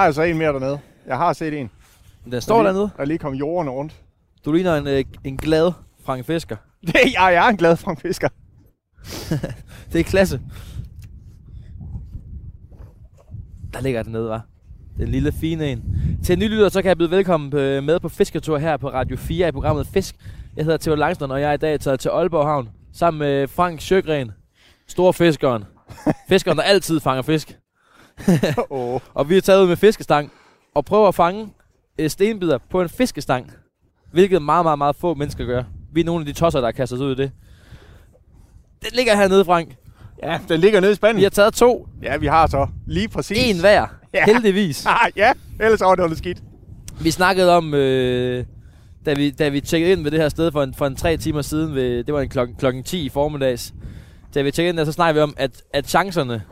Har altså en mere dernede. Jeg har set en. Den står der lige, dernede. Der er lige kommet jorden rundt. Du ligner en, øh, en glad Frank Fisker. <laughs> Det er, jeg, er en glad Frank Fisker. Det er klasse. Der ligger den nede, var. Den lille fine en. Til nye lytter, så kan jeg byde velkommen øh, med på fisketur her på Radio 4 i programmet Fisk. Jeg hedder Theo Langstrøm, og jeg er i dag taget til Aalborg Havn sammen med Frank Sjøgren, storfiskeren. <laughs> Fiskeren, der altid fanger fisk. <laughs> oh. Og vi er taget ud med fiskestang og prøver at fange øh, stenbider på en fiskestang. Hvilket meget, meget, meget få mennesker gør. Vi er nogle af de tosser, der har kastet sig ud i det. Den ligger hernede, Frank. Ja, den ligger nede i Vi spanden. har taget to. Ja, vi har så lige præcis. En hver. <laughs> Ja. Heldigvis. <laughs> Ah, ja, ellers var det noget skidt. Vi snakkede om, øh, da, vi, da vi tjekkede ind ved det her sted for en, for en tre timer siden, ved, det var en klokken, klokken 10 i formiddags. Da vi tjekkede ind der, så snakkede vi om, at, at chancerne,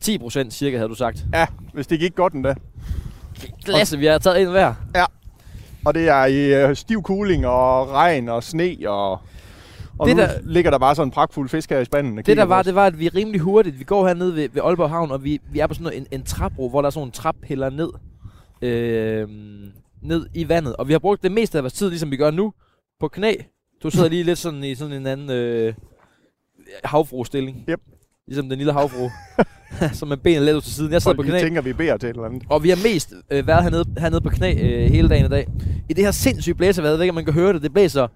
10 procent cirka, havde du sagt. Ja, hvis det gik godt endda. Klasse, vi har taget en hver. Og det er i øh, stiv kuling og regn og sne og... Og Det nu der- ligger der bare sådan en pragtfuld fisk her i spanden. Det der var, det var, at vi er rimelig hurtigt. Vi går hernede ved, ved Aalborg Havn, og vi, vi er på sådan noget, en, en trapbro, hvor der er sådan nogle trappiller ned, øh, ned i vandet. Og vi har brugt det meste af vores tid, ligesom vi gør nu, på knæ. Du sidder lige lidt sådan i sådan en anden øh, havfru-stilling. Yep. Ligesom den lille havfru. <laughs> som med benene let ud til siden. Jeg sidder Folk, på knæ. tænker, vi beder til et eller andet. Og vi har mest øh, været hernede, hernede på knæ øh, hele dagen i dag. I det her sindssyge blæservejr, ved ikke, om man kan høre det. Det blæser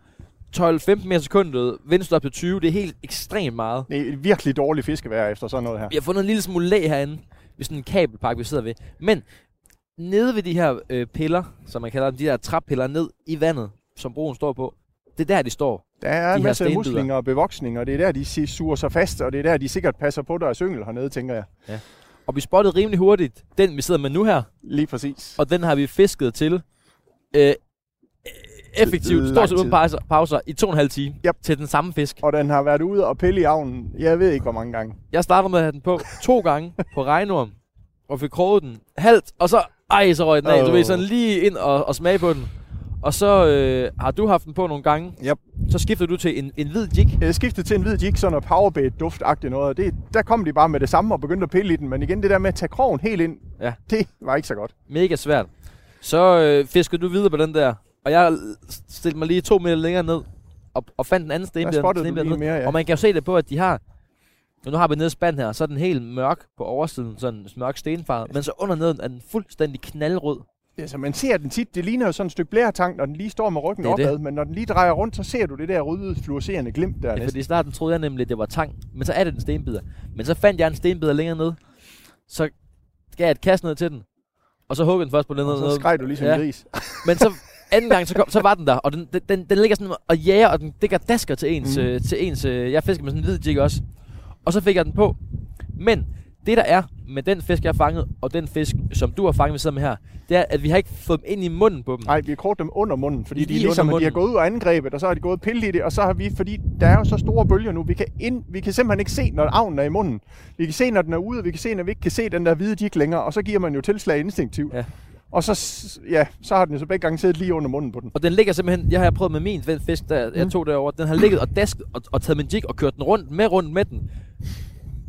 12-15 meter sekundet, op til 20. Det er helt ekstremt meget. Det er virkelig dårligt fiskevejr efter sådan noget her. Vi har fundet en lille smule læ herinde, ved sådan en kabelpark, vi sidder ved. Men nede ved de her øh, piller, som man kalder dem, de der trappiller ned i vandet, som broen står på, det er der, de står. Der er de en her masse muslinger og bevoksning, og det er der, de suger sig fast, og det er der, de sikkert passer på deres yngel hernede, tænker jeg. Og vi spottede rimelig hurtigt den, vi sidder med nu her, Lige præcis. og den har vi fisket til øh, effektivt, Lang stort set uden pauser, pauser, i to og en halv time Yep. til den samme fisk. Og den har været ude og pille i avnen, jeg ved ikke, hvor mange gange. Jeg starter med at have den på to gange på regnorm, og fik kroget den halvt, og så, ej, så røg den af. Du Åh. ved, sådan lige ind og, og smage på den. Og så øh, har du haft den på nogle gange. Yep. Så skifter du til en, en hvid jig. Jeg skiftede til en hvid jig, sådan noget powerbait duftagtigt noget, og det, der kom de bare med det samme og begyndte at pille i den, men igen, det der med at tage krogen helt ind, Ja. det var ikke så godt. Mega svært. Så øh, fiskede du videre på den der. Og jeg stillede mig lige to meter længere ned. Og, og fandt en anden Der stenbider. spottede du mere, ja. Og man kan jo se det på, at de har... Nu har vi nede spand her, så er den helt mørk på oversiden, sådan en mørk stenfarve. Men så under neden er den fuldstændig knaldrød. Altså, man ser den tit, det ligner jo sådan et stykke blærtang, når den lige står med ryggen Det er det. opad, men når den lige drejer rundt, så ser du det der røde, fluorescerende glimt der Ja, næsten. fordi i starten troede jeg nemlig, at det var tang. Men så er det en stenbider. Men så fandt jeg en stenbider længere ned. Så gav jeg et kast ned til den. Og så huggede den først på den Og så skreg du ligesom Ja. en gris. <laughs> Men så anden gang, så, kom, så var den der, og den, den, den, den ligger sådan og jager, og den ligger dasker til ens, mm. øh, til ens øh, jeg fisker med sådan en hvid jig også. Og så fik jeg den på. Men det der er med den fisk, jeg har fanget, og den fisk, som du har fanget, vi sidder med her, det er, at vi har ikke fået dem ind i munden på dem. Nej, vi har kort dem under munden, fordi de, Lige er ligesom, under at de har munden. gået ud og angrebet, og så har de gået og pillet i det, og så har vi, fordi der er jo så store bølger nu, vi kan, ind, vi kan simpelthen ikke se, når avnen er i munden. Vi kan se, når den er ude, og vi kan se, når vi ikke kan se den der hvide jig længere, og så giver man jo tilslag instinktivt. Ja. Og så, ja, så har den jo så begge gange siddet lige under munden på den. Og den ligger simpelthen, jeg har prøvet med min fisk, der jeg Mm. tog derovre, den har ligget og dasket og, og taget min jig og kørt den rundt med rundt med den.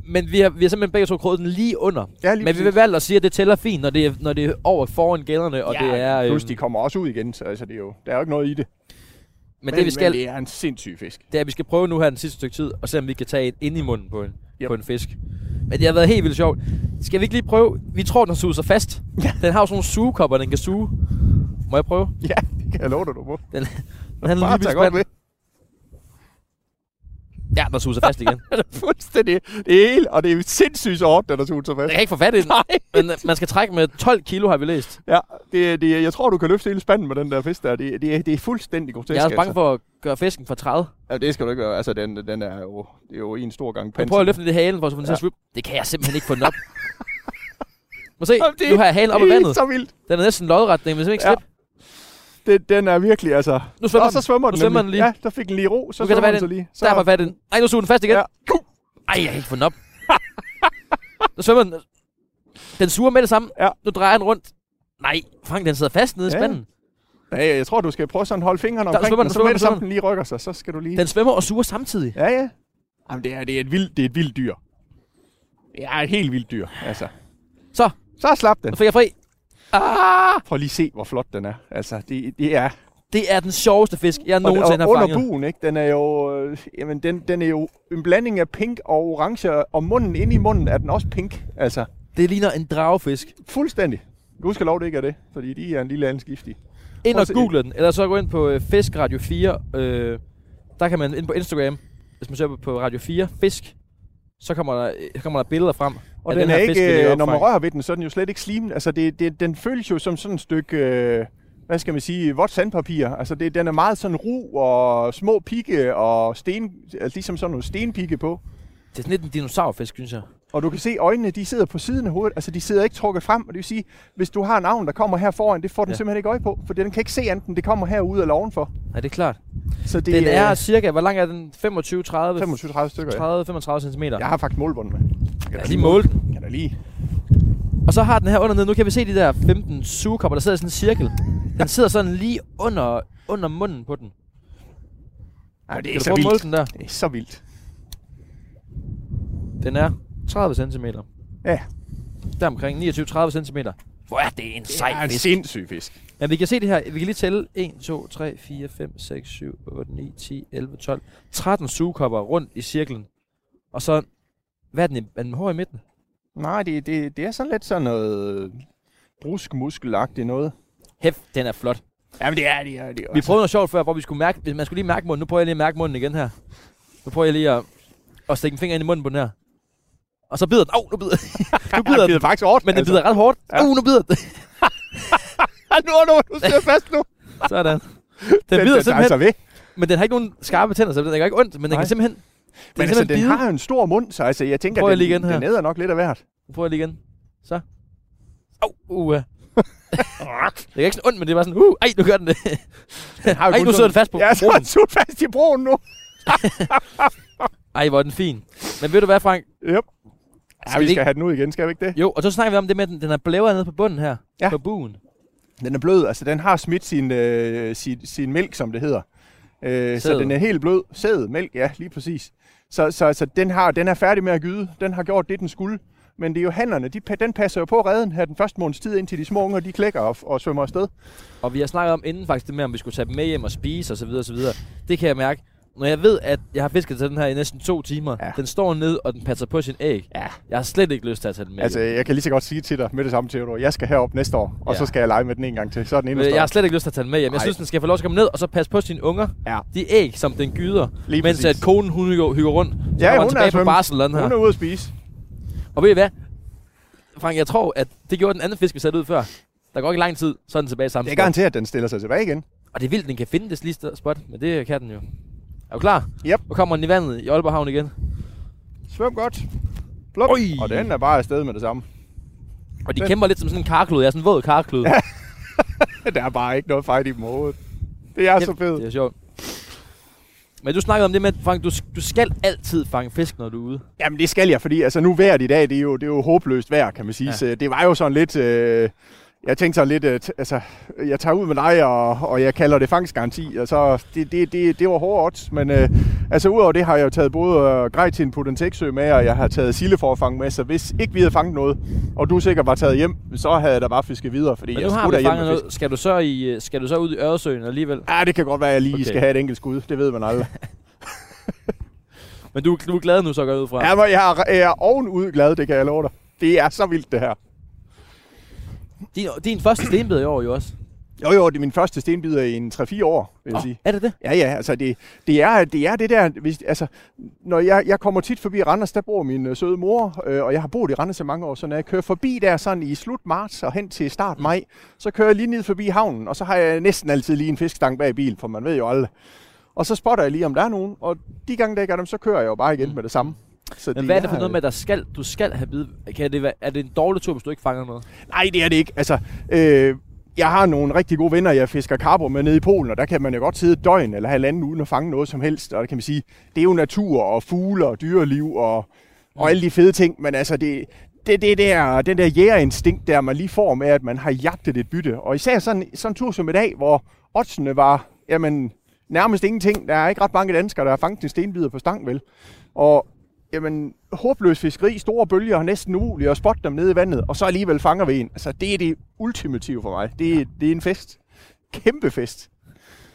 Men vi har, vi har simpelthen begge to kroget den lige under. Ja, lige Men vi vil præcis. valgt at sige, at det tæller fint, når det er, når det er over foran gælderne, og ja, det er... Plus, øhm, de kommer også ud igen, så altså, det er jo, der er jo ikke noget i det. men, det vi skal, men det er en sindssyg fisk. det er, at vi skal prøve nu her den sidste stykke tid, og se om vi kan tage en ind i munden på en, Yep. på en fisk. Men det har været helt vildt sjovt. Skal vi ikke lige prøve? Vi tror, den suger sig fast. Ja. Den har jo sådan nogle sugekopper, den kan suge. Må jeg prøve? Ja, det kan jeg love dig, du må. Den, den er Bare lige spand. ved. Ja, den suger sig fast igen. <laughs> Det er fuldstændig det hele, og det er sindssygt så hårdt, den er suget så Jeg fast. kan ikke få fat i den. Nej. Men øh, man skal trække med 12 kilo, har vi læst. Ja, det, det, jeg tror, du kan løfte hele spanden med den der fisk der. Det, det, det er fuldstændig grotesk. Jeg er også bange altså. for at gøre fisken for 30. Ja, det skal du ikke gøre. Altså, den, den er jo, det er jo en stor gang Jeg panser. prøver at løfte den i halen, for få den til Ja. swippe. Det kan jeg simpelthen ikke få den op. <laughs> Må se, det- nu har jeg halen op i Det vandet. så vildt. Den er næsten lodret, den vil simpelthen ikke Ja. slippe. Det, den er virkelig, altså... Nu svømmer og så den. svømmer Nu den svømmer den lige. Ja, der fik den lige ro. Så Nu svømmer den så lige. Så Der jeg fat den. Ej, nu suger den fast igen. Ja. Ej, jeg kan ikke få den op. <laughs> nu svømmer den. Den suger med det samme. Ja. Nu drejer den rundt. Nej, Frank, den sidder fast nede i Ja. spanden. Ja, jeg tror, du skal prøve sådan at holde fingrene Der omkring svømmer den, den, så med det samme, den lige rykker sig, så skal du lige... Den svømmer og suger samtidig. Ja, ja. Jamen, det er, det er, et vildt, det er et vildt dyr. Er et helt vildt dyr, altså. Så slap den. Nu fik jeg fri. Ah! Prøv lige at se, hvor flot den er. Altså, det, det er... Det er den sjoveste fisk, jeg Og, nogensinde har og under fanget. buen, ikke? Den er jo... Øh, jamen, den, den er jo en blanding af pink og orange, og munden inde i munden er den også pink. Altså, Det ligner en dragefisk. fuldstændig. Du skal lov, det ikke er det, fordi de er en lille anden skiftig. Ind og google den, eller så gå ind på øh, Fisk Radio 4. Øh, der kan man ind på Instagram, hvis man søger på- Radio 4, Fisk, så kommer der, øh, kommer der billeder frem. Og af den, her er fisk, ikke, op når man rører ved den, så er den jo slet ikke slimen. Altså, det, det, den føles jo som sådan et stykke, øh, hvad skal man sige, vådt sandpapir. Altså, det, den er meget sådan ru og små pigge og sten, altså, ligesom sådan nogle stenpigge på. Det er sådan lidt en dinosaurfisk, synes jeg. Og du kan se, øjnene de sidder på siden af hovedet. Altså, de sidder ikke trukket frem. Og det vil sige, hvis du har en avn, der kommer her foran, det får den Ja. ja. simpelthen ikke øje på. For den kan ikke se andet, det kommer herude eller ovenfor. Nej, det er klart. Så det Den er cirka, hvor lang er den? 25, 30, 25-30 stykker, ja. 30, 35 cm. Jeg har faktisk målbånd med. Jeg Jeg lige måle den. Kan da lige. Og så har den her undernede, nu kan vi se de der 15 sugekopper, der sidder i sådan en cirkel. Den sidder sådan lige under, under munden på den. Ej, det Kan er du så vildt. den der? Det er så vildt. Den er 30 cm. Ja. Der omkring 29-30 cm. Hvor er det en Det sej er en fisk. sindssyg fisk. Ja, vi kan se det her. Vi kan lige tælle 1, 2, 3, 4, 5, 6, 7, 8, 9, 10, 11, 12. 13 sugekopper rundt i cirklen. Og så, hvad er den, i- er den hård i midten? Nej, det, det, det er sådan lidt sådan noget brusk muskelagtigt noget. Hæft, den er flot. Jamen det er det, er det Vi prøvede noget sjovt før, hvor vi skulle mærke, man skulle lige mærke munden. Nu prøver jeg lige at mærke munden igen her. Nu prøver jeg lige at, at stikke en finger ind i munden på den her. Og så bider den. Åh, oh, nu bider <laughs> nu bider den. faktisk hårdt. Men den bider ret hårdt. Åh, Ja. uh, nu bider den. <laughs> nu, nu, nu sidder fast nu. Sådan. <laughs> Den Den, bider den, den, simpelthen, altså ved. men den har ikke nogen skarpe tænder, så den gør ikke ondt, men den Nej. kan simpelthen, den Men altså, den bide. har jo en stor mund, så altså, jeg tænker, Prøv at den, igen her. den æder nok lidt af hvert. Jeg lige igen. Så. Åh, oh, uh. det er ikke sådan ondt, men det er bare sådan, uh, ej, nu gør den det. Den har jo Ej, nu sidder den fast på Ja, så er den sut fast i broen nu. Ej, hvor er den fin. Men ved du hvad, Frank? Yep. Ja, Skal vi skal have den ud igen, skal vi ikke det? Jo, og så snakker vi om det med, at den, den er blæver nede på bunden her. Ja. På buen. Den er blød, altså den har smidt sin, øh, sin, sin mælk, som det hedder. Øh, så den er helt blød. Sæd, mælk, ja, lige præcis. Så, så, så den, har, den er færdig med at gyde. Den har gjort det, den skulle. Men det er jo hannerne, de, den passer jo på redden her den første måneds tid, indtil de små unger, de klækker og, og svømmer afsted. Og vi har snakket om inden faktisk det med, om vi skulle tage dem med hjem og spise osv. osv. Det kan jeg mærke. Når jeg ved, at jeg har fisket til den her i næsten to timer, Ja. den står ned, og den passer på sin æg. Ja. Jeg har slet ikke lyst til at tage den med Altså, jeg kan lige så godt sige til dig med det samme, Theodor. Jeg skal herop næste år, og Ja. så skal jeg lege med den en gang til. Så er den endnu Øh, Jeg har slet ikke lyst til at tage den med hjem. Jeg synes, den skal få lov til at komme ned, og så passe på sine unger. Ja. De æg, som den gyder, Lige mens præcis. at konen hun hygger, rundt. Så Ja, hun tilbage er på barsel den her. Hun er ude at spise. Og ved I hvad? Frank, jeg tror, at det gjorde den anden fisk, vi satte ud før. Der går ikke lang tid, så er den tilbage samme Det er garanteret, at den stiller sig tilbage igen. Og det er vildt, den kan finde det lige spot, men det kan den jo. Er du klar? Yep. Nu kommer den i vandet i Aalborg Havn igen. Svøm godt. Pluk. Oj. Og den er bare afsted med det samme. Og de Den- kæmper lidt som sådan en karklud. Jeg er sådan en våd karklud. Ja, <laughs> Der er bare ikke noget fight i dem overhovedet. Det er så fedt. Det er sjovt. Men du snakkede om det med, Frank, du, du skal altid fange fisk, når du er ude. Jamen det skal jeg, fordi altså, nu vejret i dag, det er, jo, det er jo håbløst vejr, kan man sige. Ja. Så det var jo sådan lidt... Øh, jeg tænkte sådan lidt, øh, t- altså, jeg tager ud med dig, og, og jeg kalder det fangstgaranti, og så, det, det, det, det var odds, men øh, altså udover det har jeg jo taget både øh, grej til en Pudenteksø med, og jeg har taget sildeforfang med, så hvis ikke vi havde fanget noget, og du sikkert var taget hjem, så havde jeg da bare fisket videre, fordi Men jeg skulle hjem fanget noget. Skal du, så i, øh, skal du så ud i Øresøen alligevel? Ja, det kan godt være, at jeg lige Okay. skal have et enkelt skud, det ved man aldrig. <laughs> <laughs> Men du, du er glad nu, så går ud fra. Ja, men jeg er, jeg er ovenud glad, det kan jeg love dig. Det er så vildt, det her. Din, din første stenbid i år jo også. Jo, jo, det er min første stenbider i en 3-4 år, vil jeg Åh, sige. er det det? Ja, ja, altså det, det, er, det er det der, hvis, altså, når jeg, jeg kommer tit forbi Randers, der bor min øh, søde mor, øh, og jeg har boet i Randers i mange år, så når jeg kører forbi der sådan i slut marts og hen til start maj, så kører jeg lige ned forbi havnen, og så har jeg næsten altid lige en fiskestang bag bilen, for man ved jo aldrig. Og så spotter jeg lige, om der er nogen, og de gange, der ikke er dem, så kører jeg jo bare igen Mm. med det samme. Så Men hvad er det for noget med, at der skal, du skal have bid? Kan det være, er det en dårlig tur, hvis du ikke fanger noget? Nej, det er det ikke. Altså, øh, jeg har nogle rigtig gode venner, jeg fisker karper med nede i Polen, og der kan man jo godt sidde et døgn eller halvanden uden at fange noget som helst. Og der kan man sige, det er jo natur og fugle og dyreliv og, og alle de fede ting, men altså det, det, det der, den der jægerinstinkt der, man lige får med, at man har jagtet et bytte. Og især sådan, sådan en tur som i dag, hvor oddsene var, jamen, nærmest ingenting. Der er ikke ret mange danskere, der har fanget en stenbider på stang, vel? Og jamen, håbløs fiskeri, store bølger, næsten umuligt at spotte dem nede i vandet, og så alligevel fanger vi en. Altså, det er det ultimative for mig. Det, er, det er en fest. Kæmpe fest.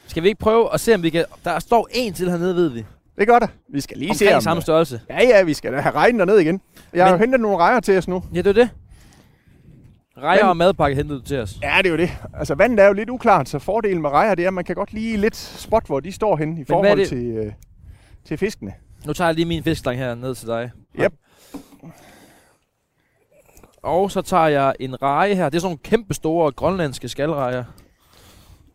Skal vi ikke prøve at se, om vi kan... Der står en til hernede, ved vi. Det gør der. Vi skal lige se Omkring om... samme størrelse. Ja, ja, vi skal da have regnen derned igen. Jeg har Men- jo hentet nogle rejer til os nu. Ja, det er det. Rejer Men- og madpakke hentet du til os. Ja, det er jo det. Altså, vandet er jo lidt uklart, så fordelen med rejer, det er, at man kan godt lige lidt spot, hvor de står henne i er forhold det- til, øh, til fiskene. Nu tager jeg lige min fiskestang her ned til dig. Yep. Og så tager jeg en reje her. Det er sådan nogle kæmpe store grønlandske skalrejer.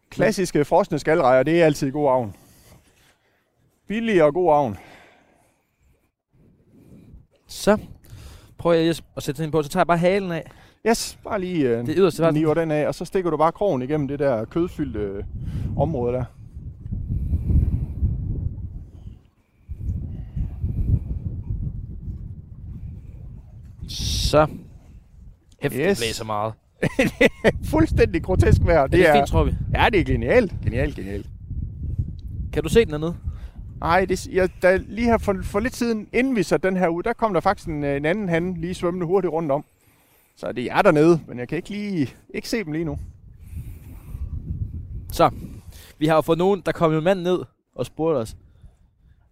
Klassiske frosne skalrejer, det er altid god avn. Billig og god avn. Så prøver jeg lige at sætte den på. Så tager jeg bare halen af. Yes, bare lige øh, Det yderste niver den af, og så stikker du bare krogen igennem det der kødfyldte øh, område der. Så. Hæft, yes. Det blæser meget. <laughs> Fuldstændig grotesk vejr. Det, det er fint, tror vi. Ja, det er genialt. Genialt, genialt. Kan du se den dernede? Nej, det, jeg, der, lige her for, for lidt siden, inden vi satte den her ud, der kom der faktisk en, øh, en anden han lige svømmende hurtigt rundt om. Så det er dernede, men jeg kan ikke lige ikke se dem lige nu. Så. Vi har jo fået nogen, der kom en mand ned og spurgte os.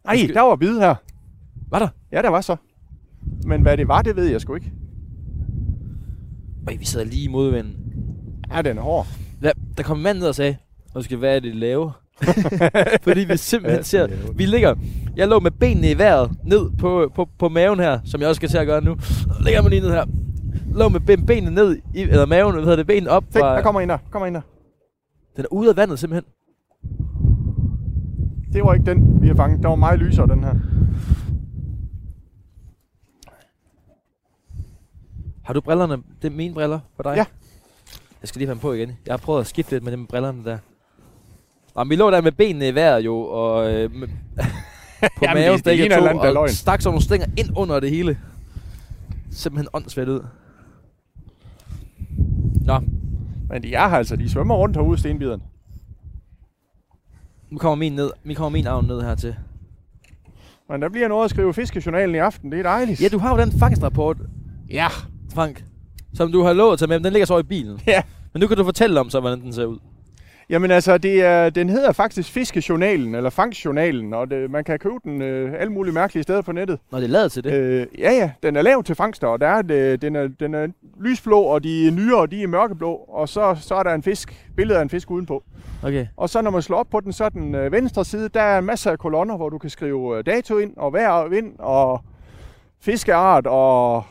Nej, der var bid her. Var der? Ja, der var så. Men hvad det var, det ved jeg sgu ikke. Øj, vi sidder lige i modvinden. Ja, den er hård. Ja, der kom en mand ned og sagde, skal hvad er det, I laver? <laughs> Fordi vi simpelthen ser, vi ligger, jeg lå med benene i vejret, ned på, på, på maven her, som jeg også skal til at gøre nu. Ligger mig lige ned her. Lå med ben, benene ned, i, eller maven, hvad hedder det, benene op. Se, fra- der kommer en der. Kommer en der. Den er ude af vandet simpelthen. Det var ikke den, vi har fanget. Der var meget lysere, den her. Har du brillerne? Det er mine briller på dig? Ja. Jeg skal lige have dem på igen. Jeg har prøvet at skifte lidt med dem med brillerne der. Nå, men vi lå der med benene i vejret jo, og øh, med, <laughs> på <laughs> Jamen, maven eller andet, to, og stak sådan nogle stænger ind under det hele. Simpelthen åndssvært ud. Nå, Men de er her altså. De svømmer rundt herude, stenbiderne. nu kommer min ned. Nu kommer min arm ned hertil. Men der bliver noget at skrive fiskejournalen i aften. Det er dejligt. Ja, du har jo den fangstrapport, Ja. Frank, som du har lovet at tage med, den ligger så i bilen. Ja. Men nu kan du fortælle om så, hvordan den ser ud. Jamen altså, det er, den hedder faktisk Fiskejournalen, eller Fangstjournalen, og det, man kan købe den øh, alle mulige mærkelige steder på nettet. Når det er lavet til det. Øh, ja, ja, den er lavet til fangster, og der er det, den, er, den er lysblå, og de nyere, de er mørkeblå, og så, så er der en fisk, billede af en fisk udenpå. Okay. Og så når man slår op på den, så er den øh, venstre side, der er masser af kolonner, hvor du kan skrive øh, dato ind, og vejr og vind, og fiskeart, og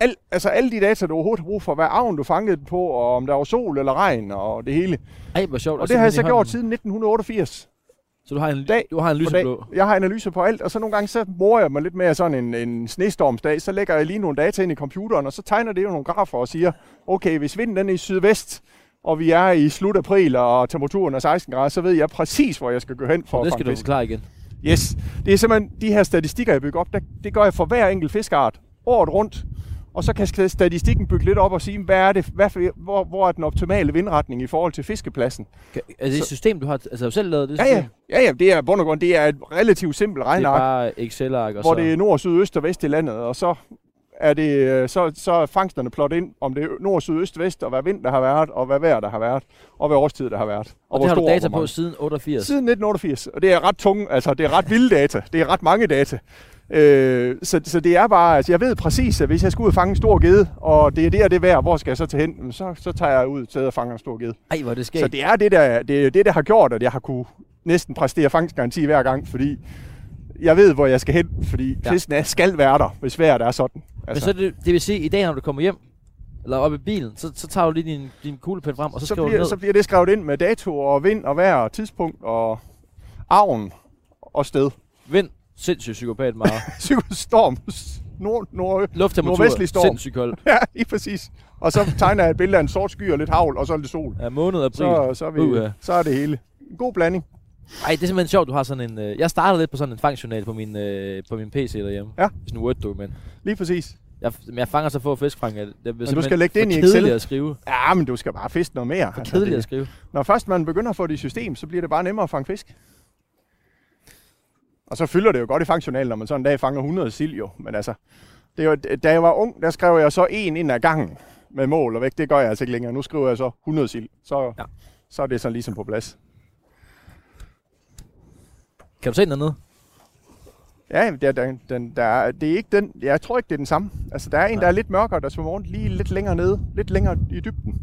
al, altså alle de data, du overhovedet har brug for, hvad avn du fangede den på, og om der var sol eller regn, og det hele. Ej, hvor sjovt. Og at det har jeg så gjort siden 1988. Så du har en, Dag du har en på lyseblå. Jeg har analyser på alt, og så nogle gange så morer jeg mig lidt med sådan en, en snestormsdag, så lægger jeg lige nogle data ind i computeren, og så tegner det jo nogle grafer og siger, okay, hvis vinden den er i sydvest, og vi er i slut april, og temperaturen er 16 grader, så ved jeg præcis, hvor jeg skal gå hen for Og at det fange skal du fisk. forklare igen. Yes, det er simpelthen de her statistikker, jeg bygger op, der, det gør jeg for hver enkelt fiskeart, året rundt, og så kan statistikken bygge lidt op og sige, hvad er det, hvad, hvor, hvor er den optimale vindretning i forhold til fiskepladsen. Er det et system, du har altså, du selv lavet det Ja, system? ja, ja, ja, det er bund og grund, det er et relativt simpelt Det er regneark. bare Excel-ark og hvor så... det er nord, syd, øst og vest i landet, og så er det øh, så, så er fangsterne plottet ind, om det er nord, syd, øst, vest, og hvad vind der har været, og hvad vejr der har været, og hvad årstid der har været. og hvor det har du og data på siden 88. Siden 1988, og det er ret tunge, altså det er ret vilde data, det er ret mange data. Øh, så, så det er bare, altså jeg ved præcis, at hvis jeg skal ud og fange en stor gede, og det er det og det vejr, hvor skal jeg så tage hen, så, så tager jeg ud til at fange en stor gede. Ej, hvor det Så skægt. det er det, der, det, er det, der har gjort, at jeg har kunne næsten præstere fangstgaranti hver gang, fordi jeg ved, hvor jeg skal hen, fordi Ja. fisken er, skal være der, hvis vejret er sådan. Men så det, det vil sige, at i dag, når du kommer hjem, eller op i bilen, så, så tager du lige din, din kuglepen frem, og så, så, skriver du bliver, ned. så bliver det skrevet ind med dato og vind og vejr og tidspunkt og avn og sted. Vind, sindssygt psykopat meget. <laughs> Storm, nord, nord, Lufttemperatur, Nordvestlig storm. sindssygt koldt. <laughs> ja, lige præcis. Og så tegner jeg et billede af en sort sky og lidt havl, og så er det sol. Ja, måned april. Så, så, er, vi, Uha. så er det hele. En god blanding. Ej, det er simpelthen sjovt, du har sådan en... Øh, jeg startede lidt på sådan en fangjournal på min, øh, på min PC derhjemme. Ja. Sådan en Word-dokument. Lige præcis. Jeg, men jeg fanger så få fisk, Frank. at Det bliver du skal lægge det ind i Excel. at skrive. Ja, men du skal bare fiske noget mere. For kedeligt at det, skrive. når først man begynder at få det i system, så bliver det bare nemmere at fange fisk. Og så fylder det jo godt i fangjournalen, når man sådan en dag fanger 100 sild jo. Men altså, det jo, da jeg var ung, der skrev jeg så en ind ad gangen med mål og vægt. Det gør jeg altså ikke længere. Nu skriver jeg så 100 sild. Så, Ja. så er det sådan ligesom på plads. Kan du se den dernede? Ja, der, der, den, der er, det er ikke den. Jeg tror ikke, det er den samme. Altså, der er en, Nej. der er lidt mørkere, der svømmer rundt lige lidt længere nede. Lidt længere i dybden.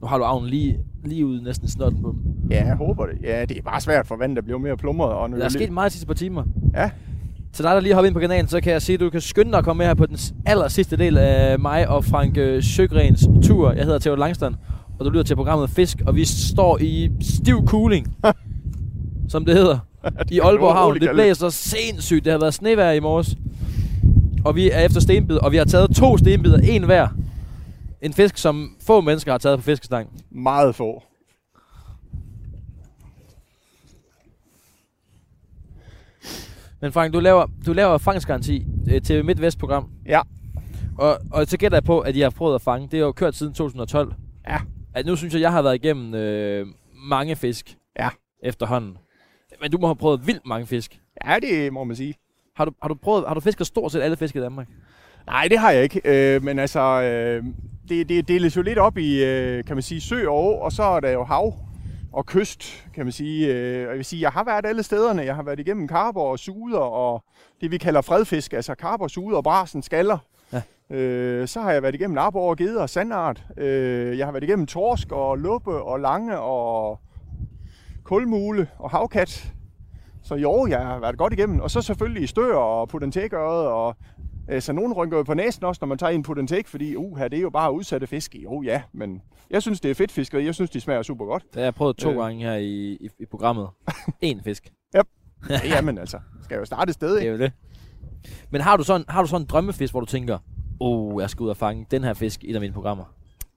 Nu har du avnen lige, lige ude næsten i snotten på dem. Ja, jeg håber det. Ja, det er bare svært for vandet, der bliver mere plumret. Og Der er sket meget de sidste par timer. Ja. Til dig, der lige hoppet ind på kanalen, så kan jeg sige, at du kan skynde dig at komme med her på den aller sidste del af mig og Frank øh, Søgrens tur. Jeg hedder Theo Langstrand, og du lytter til programmet Fisk, og vi står i stiv cooling, <laughs> som det hedder, i Aalborg Havn. det. blæser sindssygt. Det har været snevejr i morges. Og vi er efter stenbid, og vi har taget to stenbider, en hver. En fisk, som få mennesker har taget på fiskestang. Meget få. Men Frank, du laver, du laver fangstgaranti øh, til Midtvest-program. Ja. Og, og så gætter jeg på, at I har prøvet at fange. Det har jo kørt siden 2012. Ja. At nu synes jeg, jeg har været igennem øh, mange fisk. Ja. Efterhånden. Men du må have prøvet vildt mange fisk. Ja, det må man sige. Har du, har du, prøvet, har du fisket stort set alle fisk i Danmark? Nej, det har jeg ikke. Øh, men altså, øh, det, det deles jo lidt op i, øh, kan man sige, sø og å, og så er der jo hav og kyst, kan man sige. Øh, og jeg vil sige, jeg har været alle stederne. Jeg har været igennem karper og suder og det, vi kalder fredfisk, altså karper, suder, brasen, skaller. Ja. Øh, så har jeg været igennem arbor, geder og sandart. Øh, jeg har været igennem torsk og luppe og lange og kulmule og havkat. Så jo, jeg har været godt igennem. Og så selvfølgelig stør og puttentækøret og Så nogen rynker jo på næsen også, når man tager en puttentæk, fordi uh, det er jo bare udsatte fisk. Jo ja, men jeg synes, det er fedt fiskeri. Jeg synes, de smager super godt. Det har jeg prøvet to øh. Øh. gange her i, i, i programmet. <laughs> En fisk. <laughs> Ja, jamen altså, skal jo starte et sted, Det ikke? er jo det. Men har du sådan, har du sådan en drømmefisk, hvor du tænker, oh, jeg skal ud og fange den her fisk i et af mine programmer?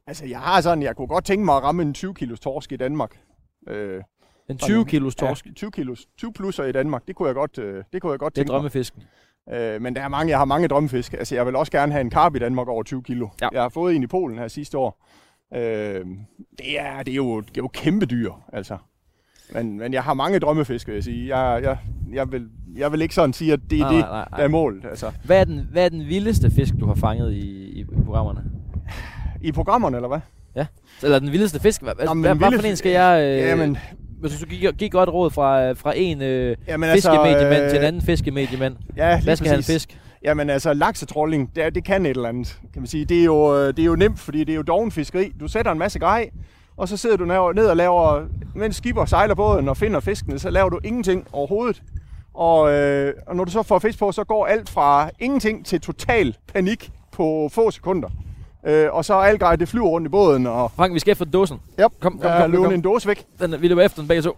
Altså, jeg har sådan, jeg kunne godt tænke mig at ramme en 20 kilos torsk i Danmark. Øh, En 20 kilos torsk, Ja, 20 kilos, 20 plusser i Danmark, det kunne jeg godt, øh, det kunne jeg godt det er tænke mig. drømmefisken. Øh, men der er mange, jeg har mange drømmefisk. Altså, jeg vil også gerne have en karp i Danmark over 20 kilo. Ja. Jeg har fået en i Polen her sidste år. Øh, det, er, det, er jo, det er jo kæmpe dyr, altså. Men, men jeg har mange drømmefisk, vil jeg sige. Jeg, jeg, jeg, vil, jeg vil ikke sådan sige, at det er Nej, det, nej, nej, nej. der er målet. Altså. Hvad er, den, hvad er den vildeste fisk, du har fanget i, i, programmerne? I programmerne, eller hvad? Eller den vildeste fisk? Hvad, Nå, men hvad, hvad vilde for en skal jeg... Øh, Jamen, Hvis du gik, gik godt råd fra, fra en øh, jamen fiskemediemand øh, til en anden fiskemediemand. Ja, Hvad skal han præcis. fisk? Jamen altså, laksetrolling, det, er- det kan et eller andet, kan man sige. Det er, jo, øh, det er jo nemt, fordi det er jo dovenfiskeri. Du sætter en masse grej, og så sidder du ned ned og laver, mens skipper sejler båden og finder fiskene, så laver du ingenting overhovedet. Og, øh, og når du så får fisk på, så går alt fra ingenting til total panik på få sekunder. Øh, og så er alt grej, det flyver rundt i båden, og Frank, vi skal efter dåsen. yep, Kom, kom, jeg kom, kom, løber kom. en dåse væk. Den, vi løber efter den begge to.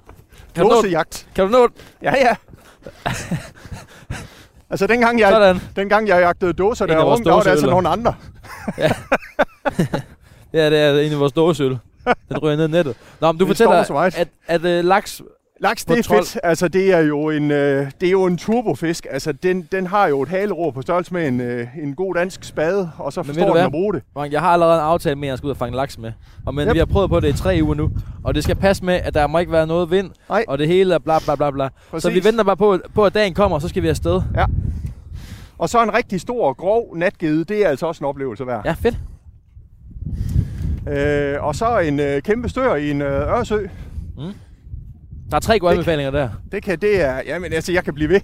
Kan du? Dåsejagt. Kan du nå den? Ja, ja. <laughs> altså, dengang jeg, Sådan. dengang jeg jagtede dåser, der var ung, der var det altså nogle andre. <laughs> Ja, det er en af vores dåseøl. Den ryger ned i nettet. Nå, men du Det fortæller, meget. at, at øh, laks... Laks, det er 12. fedt. Altså, det er jo en, øh, det er jo en turbofisk. Altså, den, den har jo et haleror på størrelse med en, øh, en god dansk spade, og så forstår den at bruge det. Frank, jeg har allerede en aftale med, at jeg skal ud og fange laks med. Og men Yep. vi har prøvet på det i tre uger nu. Og det skal passe med, at der må ikke være noget vind. Nej. Og det hele er bla bla bla bla. Præcis. Så vi venter bare på, på, at dagen kommer, og så skal vi afsted. Og så en rigtig stor, grov natgede, det er altså også en oplevelse værd. Ja, fedt. Øh, og så en øh, kæmpe stør i en øh, øresø. Der er tre gode Det- anbefalinger der. Det kan, det er, jamen altså, jeg kan blive ved.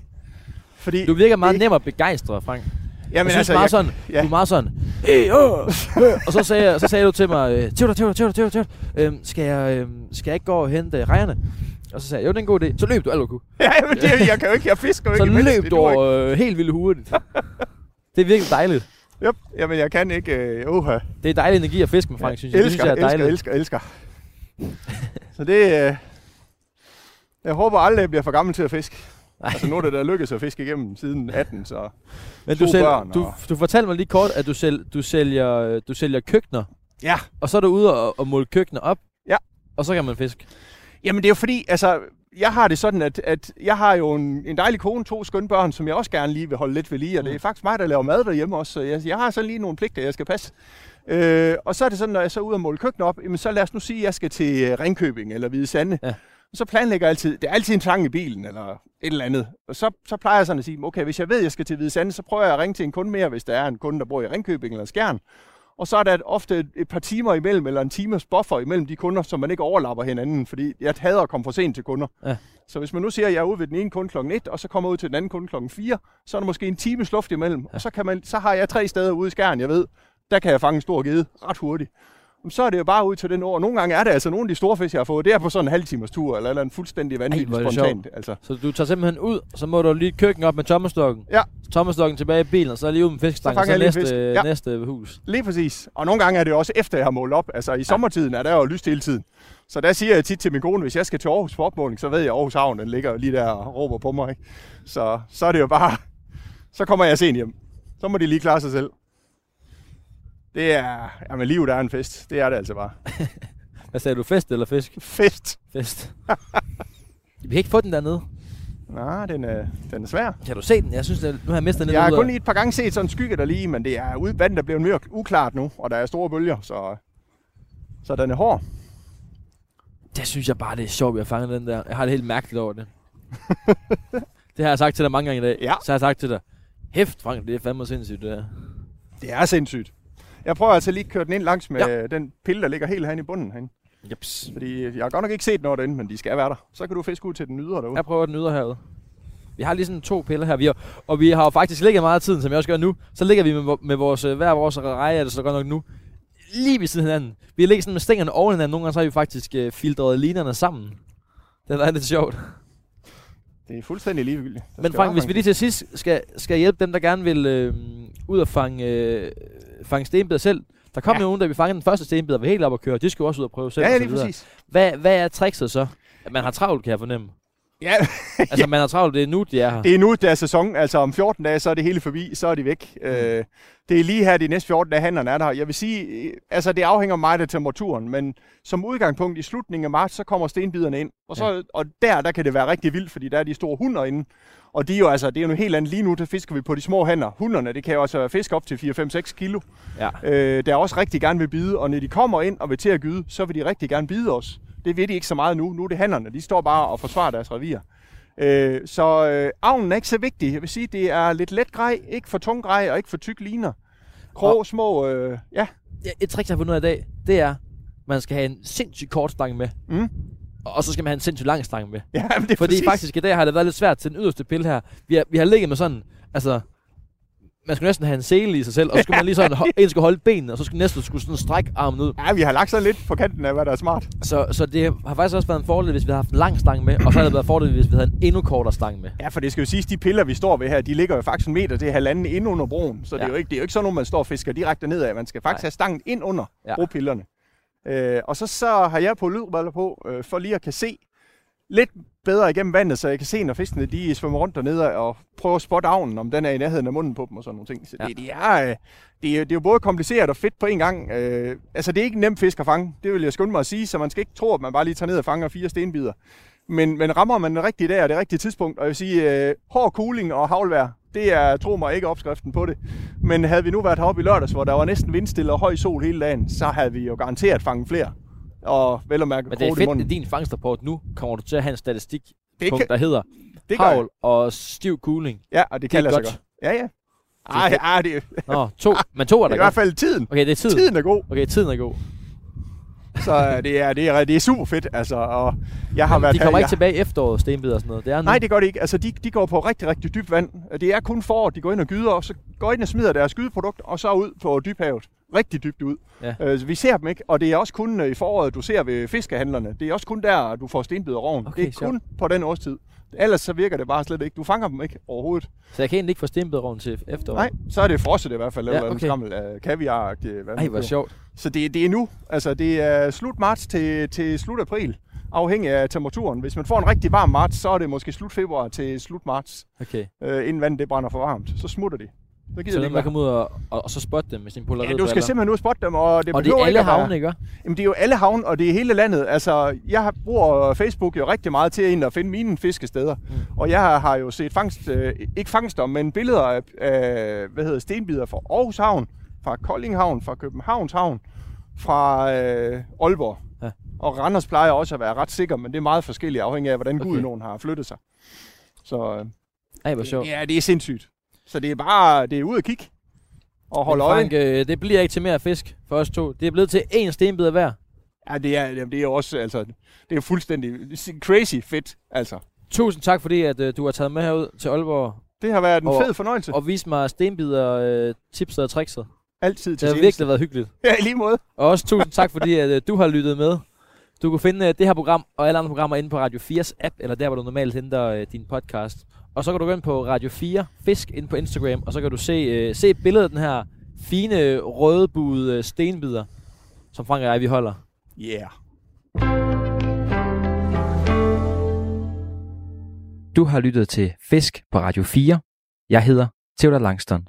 Fordi, Du virker meget det- nem at begejstre, Frank. jamen, jeg synes altså, meget jeg, sådan, ja. du er meget sådan, hey, øh. og så sagde, så sagde du til mig, Theodor, Theodor, Theodor, Theodor, Theodor, øhm, skal, jeg, øhm, skal jeg ikke gå og hente rejerne? Og så sagde jeg, jo, det er en god idé. Så løb du alt, du kunne. ja, men det, jeg kan jo ikke, jeg fisker jo Så ikke imens, løb det du over, øh, helt vildt hurtigt. Det er virkelig dejligt. Yep. Jamen, jeg kan ikke, øh, uha. Det er dejlig energi at fiske med, Frank, synes jeg. Det elsker, synes jeg er elsker, dejligt. elsker, elsker. Så det, øh, jeg håber aldrig, jeg bliver for gammel til at fiske. Nej. Altså nu er det der lykkedes at fiske igennem siden 18, så Men du, sælger, børn du, og- du fortalte mig lige kort, at du, sælger, du, sælger, du sælger køkkener, ja. og så er du ude og, og måle køkkener op, Ja. og så kan man fiske. Jamen det er jo fordi, altså jeg har det sådan, at, at jeg har jo en, en dejlig kone, to skønne børn, som jeg også gerne lige vil holde lidt ved lige, og det Mm. er faktisk mig, der laver mad derhjemme også, så jeg, jeg har sådan lige nogle pligter, jeg skal passe. Øh, og så er det sådan, når jeg så er ude og måle køkkener op, jamen så lad os nu sige, at jeg skal til Ringkøbing eller Hvide Sande. Ja. Og så planlægger jeg altid, det er altid en sang i bilen, eller et eller andet. Og så, så plejer jeg sådan at sige, okay, hvis jeg ved, at jeg skal til Hvide Sande, så prøver jeg at ringe til en kunde mere, hvis der er en kunde, der bor i Ringkøbing eller Skjern. Og så er der ofte et, et par timer imellem, eller en times buffer imellem de kunder, som man ikke overlapper hinanden, fordi jeg hader at komme for sent til kunder. Ja. Så hvis man nu siger, at jeg er ude ved den ene kunde klokken 1, og så kommer jeg ud til den anden kunde klokken 4, så er der måske en times luft imellem, ja. og så, kan man, så har jeg tre steder ude i skærn, jeg ved, der kan jeg fange en stor gede ret hurtigt. Så er det jo bare ud til den år. Nogle gange er det altså nogle af de store fisk, jeg har fået, det er på sådan en halv timers tur, eller, eller en fuldstændig vanvittig spontant. Altså. Så du tager simpelthen ud, så må du lige køkken op med tommestokken. Ja. Tommestokken tilbage i bilen, og så lige ud med fiskestang, Så og så næste, fisk. Ja. næste hus. Lige præcis. Og nogle gange er det også efter, jeg har målt op. Altså i sommertiden er der jo lyst hele tiden. Så der siger jeg tit til min kone, hvis jeg skal til Aarhus for opmåling, så ved jeg, at Aarhus Havn den ligger lige der og råber på mig. Ikke? Så, så er det jo bare, så kommer jeg sent hjem. Så må de lige klare sig selv. Det er, jamen livet er en fest. Det er det altså bare. <laughs> Hvad sagde du, fest eller fisk? Fest. Fest. <laughs> Vi kan ikke få den dernede. Nej, den er, den er svær. Kan du se den? Jeg synes, at nu har jeg mistet den Jeg har kun lige et par gange set sådan en skygge der lige, men det er ude vandet, der bliver mere uklart nu, og der er store bølger, så, så den er hård. Det synes jeg bare, det er sjovt, at jeg fanger den der. Jeg har det helt mærkeligt over det. <laughs> det har jeg sagt til dig mange gange i dag. Ja. Så har jeg sagt til dig, hæft Frank, det er fandme sindssygt det her. Det er sindssygt. Jeg prøver altså lige at køre den ind langs med Ja. den pille, der ligger helt herinde i bunden herinde. Jeps. Fordi jeg har godt nok ikke set noget derinde, men de skal være der. Så kan du fiske ud til den ydre derude. Jeg prøver den ydre herude. Vi har lige sådan to piller her, vi har, og vi har jo faktisk ligget meget af tiden, som jeg også gør nu. Så ligger vi med, med vores, øh, hver vores reje, det så godt nok nu, lige ved siden af hinanden. Vi har ligget sådan med stængerne oven hinanden. Nogle gange så har vi faktisk øh, filtreret linerne sammen. Det er lidt sjovt. Det er fuldstændig ligegyldigt. Der Men Frank, hvis vi lige til sidst skal, skal hjælpe dem, der gerne vil øh, ud og fange, øh, fange stenbider selv. Der kom ja. Ja. nogen, der vi fangede den første stenbider, var helt op at køre. De skulle også ud og prøve selv. Ja, ja, lige præcis. Hvad, hvad er trickset så? At man har travlt, kan jeg fornemme. Ja, <laughs> Altså, man har travlt, det er nu, de er her. det er nu, der er sæson. Altså om 14 dage, så er det hele forbi. Så er de væk. Mm. Øh, det er lige her de næste 14 dage, handlerne er der. Jeg vil sige, øh, altså det afhænger meget af temperaturen, men som udgangspunkt i slutningen af marts, så kommer stenbiderne ind. Og, så, ja. og der, der kan det være rigtig vildt, fordi der er de store hunder inde. Og de er jo altså, det er jo noget helt andet. Lige nu, der fisker vi på de små hænder. Hunderne, det kan jo også være fisk op til 4-5-6 kilo. Ja. Øh, der også rigtig gerne vil bide, og når de kommer ind og vil til at gyde, så vil de rigtig gerne bide os. Det ved de ikke så meget nu. Nu er det hannerne, de står bare og forsvarer deres revir. Øh, så øh, avnen er ikke så vigtig. Jeg vil sige, det er lidt let grej, ikke for tung grej og ikke for tyk liner. Grå, små, øh, ja. Ja, Et trick, jeg har fundet ud af i dag, det er, man skal have en sindssygt kort stang med. Mm. Og så skal man have en sindssygt lang stang med. ja men det er Fordi præcis. faktisk i dag har det været lidt svært til den yderste pille her. Vi har, vi har ligget med sådan, altså, man skulle næsten have en sele i sig selv, og så skulle man lige sådan, <laughs> en skulle holde benene, og så skulle næste skulle sådan strække armen ud. Ja, vi har lagt sådan lidt på kanten af, hvad der er smart. Så, så det har faktisk også været en fordel, hvis vi havde haft en lang stang med, og så havde det været en fordel, hvis vi havde en endnu kortere stang med. Ja, for det skal jo siges, de piller, vi står ved her, de ligger jo faktisk en meter til halvanden ind under broen. Så ja. det, er jo ikke, det er jo ikke sådan noget, man står og fisker direkte nedad. Man skal faktisk Nej. have stangen ind under ja. bropillerne. Øh, og så, så har jeg på lydbriller på, øh, for lige at kan se lidt bedre igennem vandet, så jeg kan se, når fiskene de svømmer rundt dernede og prøver at spotte avnen, om den er i nærheden af munden på dem og sådan nogle ting. Så Ja. det, det, er, øh, det, er, det er jo både kompliceret og fedt på en gang. Øh, altså, det er ikke en nem fisk at fange. Det vil jeg skynde mig at sige, så man skal ikke tro, at man bare lige tager ned og fanger fire stenbider. Men, men rammer man den rigtige dag og det rigtige tidspunkt, og jeg vil sige, øh, hård cooling og havlvejr, det er, tro mig, ikke opskriften på det. Men havde vi nu været heroppe i lørdags, hvor der var næsten vindstille og høj sol hele dagen, så havde vi jo garanteret fanget flere. Og vel at mærke Men det er fedt, at din fangstrapport nu kommer du til at have en statistik, Det punkt, kan, der hedder det havl og stiv cooling. Ja, og det Det er kan lade sig godt. Ja, ja. er Ej, ej, det, det Nå, to. Men to er <laughs> er der i hvert fald tiden. Okay, det er tiden. Tiden er god, Okay, tiden er god. Så øh, det er, det er, det er super fedt. Altså, og jeg har Men været de kommer her, ikke tilbage i efteråret, stenbider og sådan noget. Det er nu. Nej, det gør de ikke. Altså, de, de går på rigtig, rigtig dybt vand. Det er kun for, at de går ind og gyder, og så går ind og smider deres skydeprodukt, og så ud på dybhavet. Rigtig dybt ud. Ja. Øh, så vi ser dem ikke, og det er også kun øh, i foråret, du ser ved fiskehandlerne. Det er også kun der, du får stenbider roven. Okay, det er sjovt. kun på den årstid. Ellers så virker det bare slet ikke. Du fanger dem ikke overhovedet. Så jeg kan egentlig ikke få stenbideroven til efteråret. Nej, så er det frosset i hvert fald, Ja, eller en okay. af kaviar Ej, hvor sjovt. Så det, det er nu. Altså, det er slut marts til, til slut april, afhængig af temperaturen. Hvis man får en rigtig varm marts, så er det måske slut februar til slut marts, Okay. øh, inden vandet det brænder for varmt. Så smutter de. Så gider Så de man ikke komme ud og, og, og så spotte dem med sin polaroid Ja, du skal simpelthen ud spotte dem, og det Og det er alle ikke havne, ikke? Jamen, det er jo alle havne, og det er hele landet. Altså, jeg bruger Facebook jo rigtig meget til at finde mine fiskesteder. Mm. Og jeg har, jo set fangst, øh, ikke fangster, men billeder af, af hvad hedder, stenbider fra Aarhus Havn, fra Kolding Havn, fra Københavns Havn, fra øh, Aalborg. Ja. Og Randers plejer også at være ret sikker, men det er meget forskelligt afhængig af, hvordan Okay. Gudenogen har flyttet sig. Så øh, Ej, hvor sjovt. ja, det er sindssygt. Så det er bare, det er ud at kigge og holde øje. Frank, øh, det bliver ikke til mere fisk for os to. Det er blevet til én stenbid hver. Ja, det er, jamen, det er også, altså, det er fuldstændig crazy fedt, altså. Tusind tak, fordi at, øh, du har taget med herud til Aalborg Det har været en Og- fed fornøjelse. og vist mig stenbider, øh, tipset og trickset. Altid Det til har tjeneste. virkelig været hyggeligt. <laughs> Ja, i lige måde. Og også tusind tak, fordi at, øh, du har lyttet med. Du kan finde øh, det her program og alle andre programmer inde på Radio 4's app, eller der, hvor du normalt henter øh, din podcast. Og så kan du gå ind på Radio 4 Fisk ind på Instagram, og så kan du se, øh, se et billede af den her fine, rødbuede øh, stenbider, som Frank og jeg, vi holder. Yeah. Du har lyttet til Fisk på Radio 4. Jeg hedder Theodor Langston.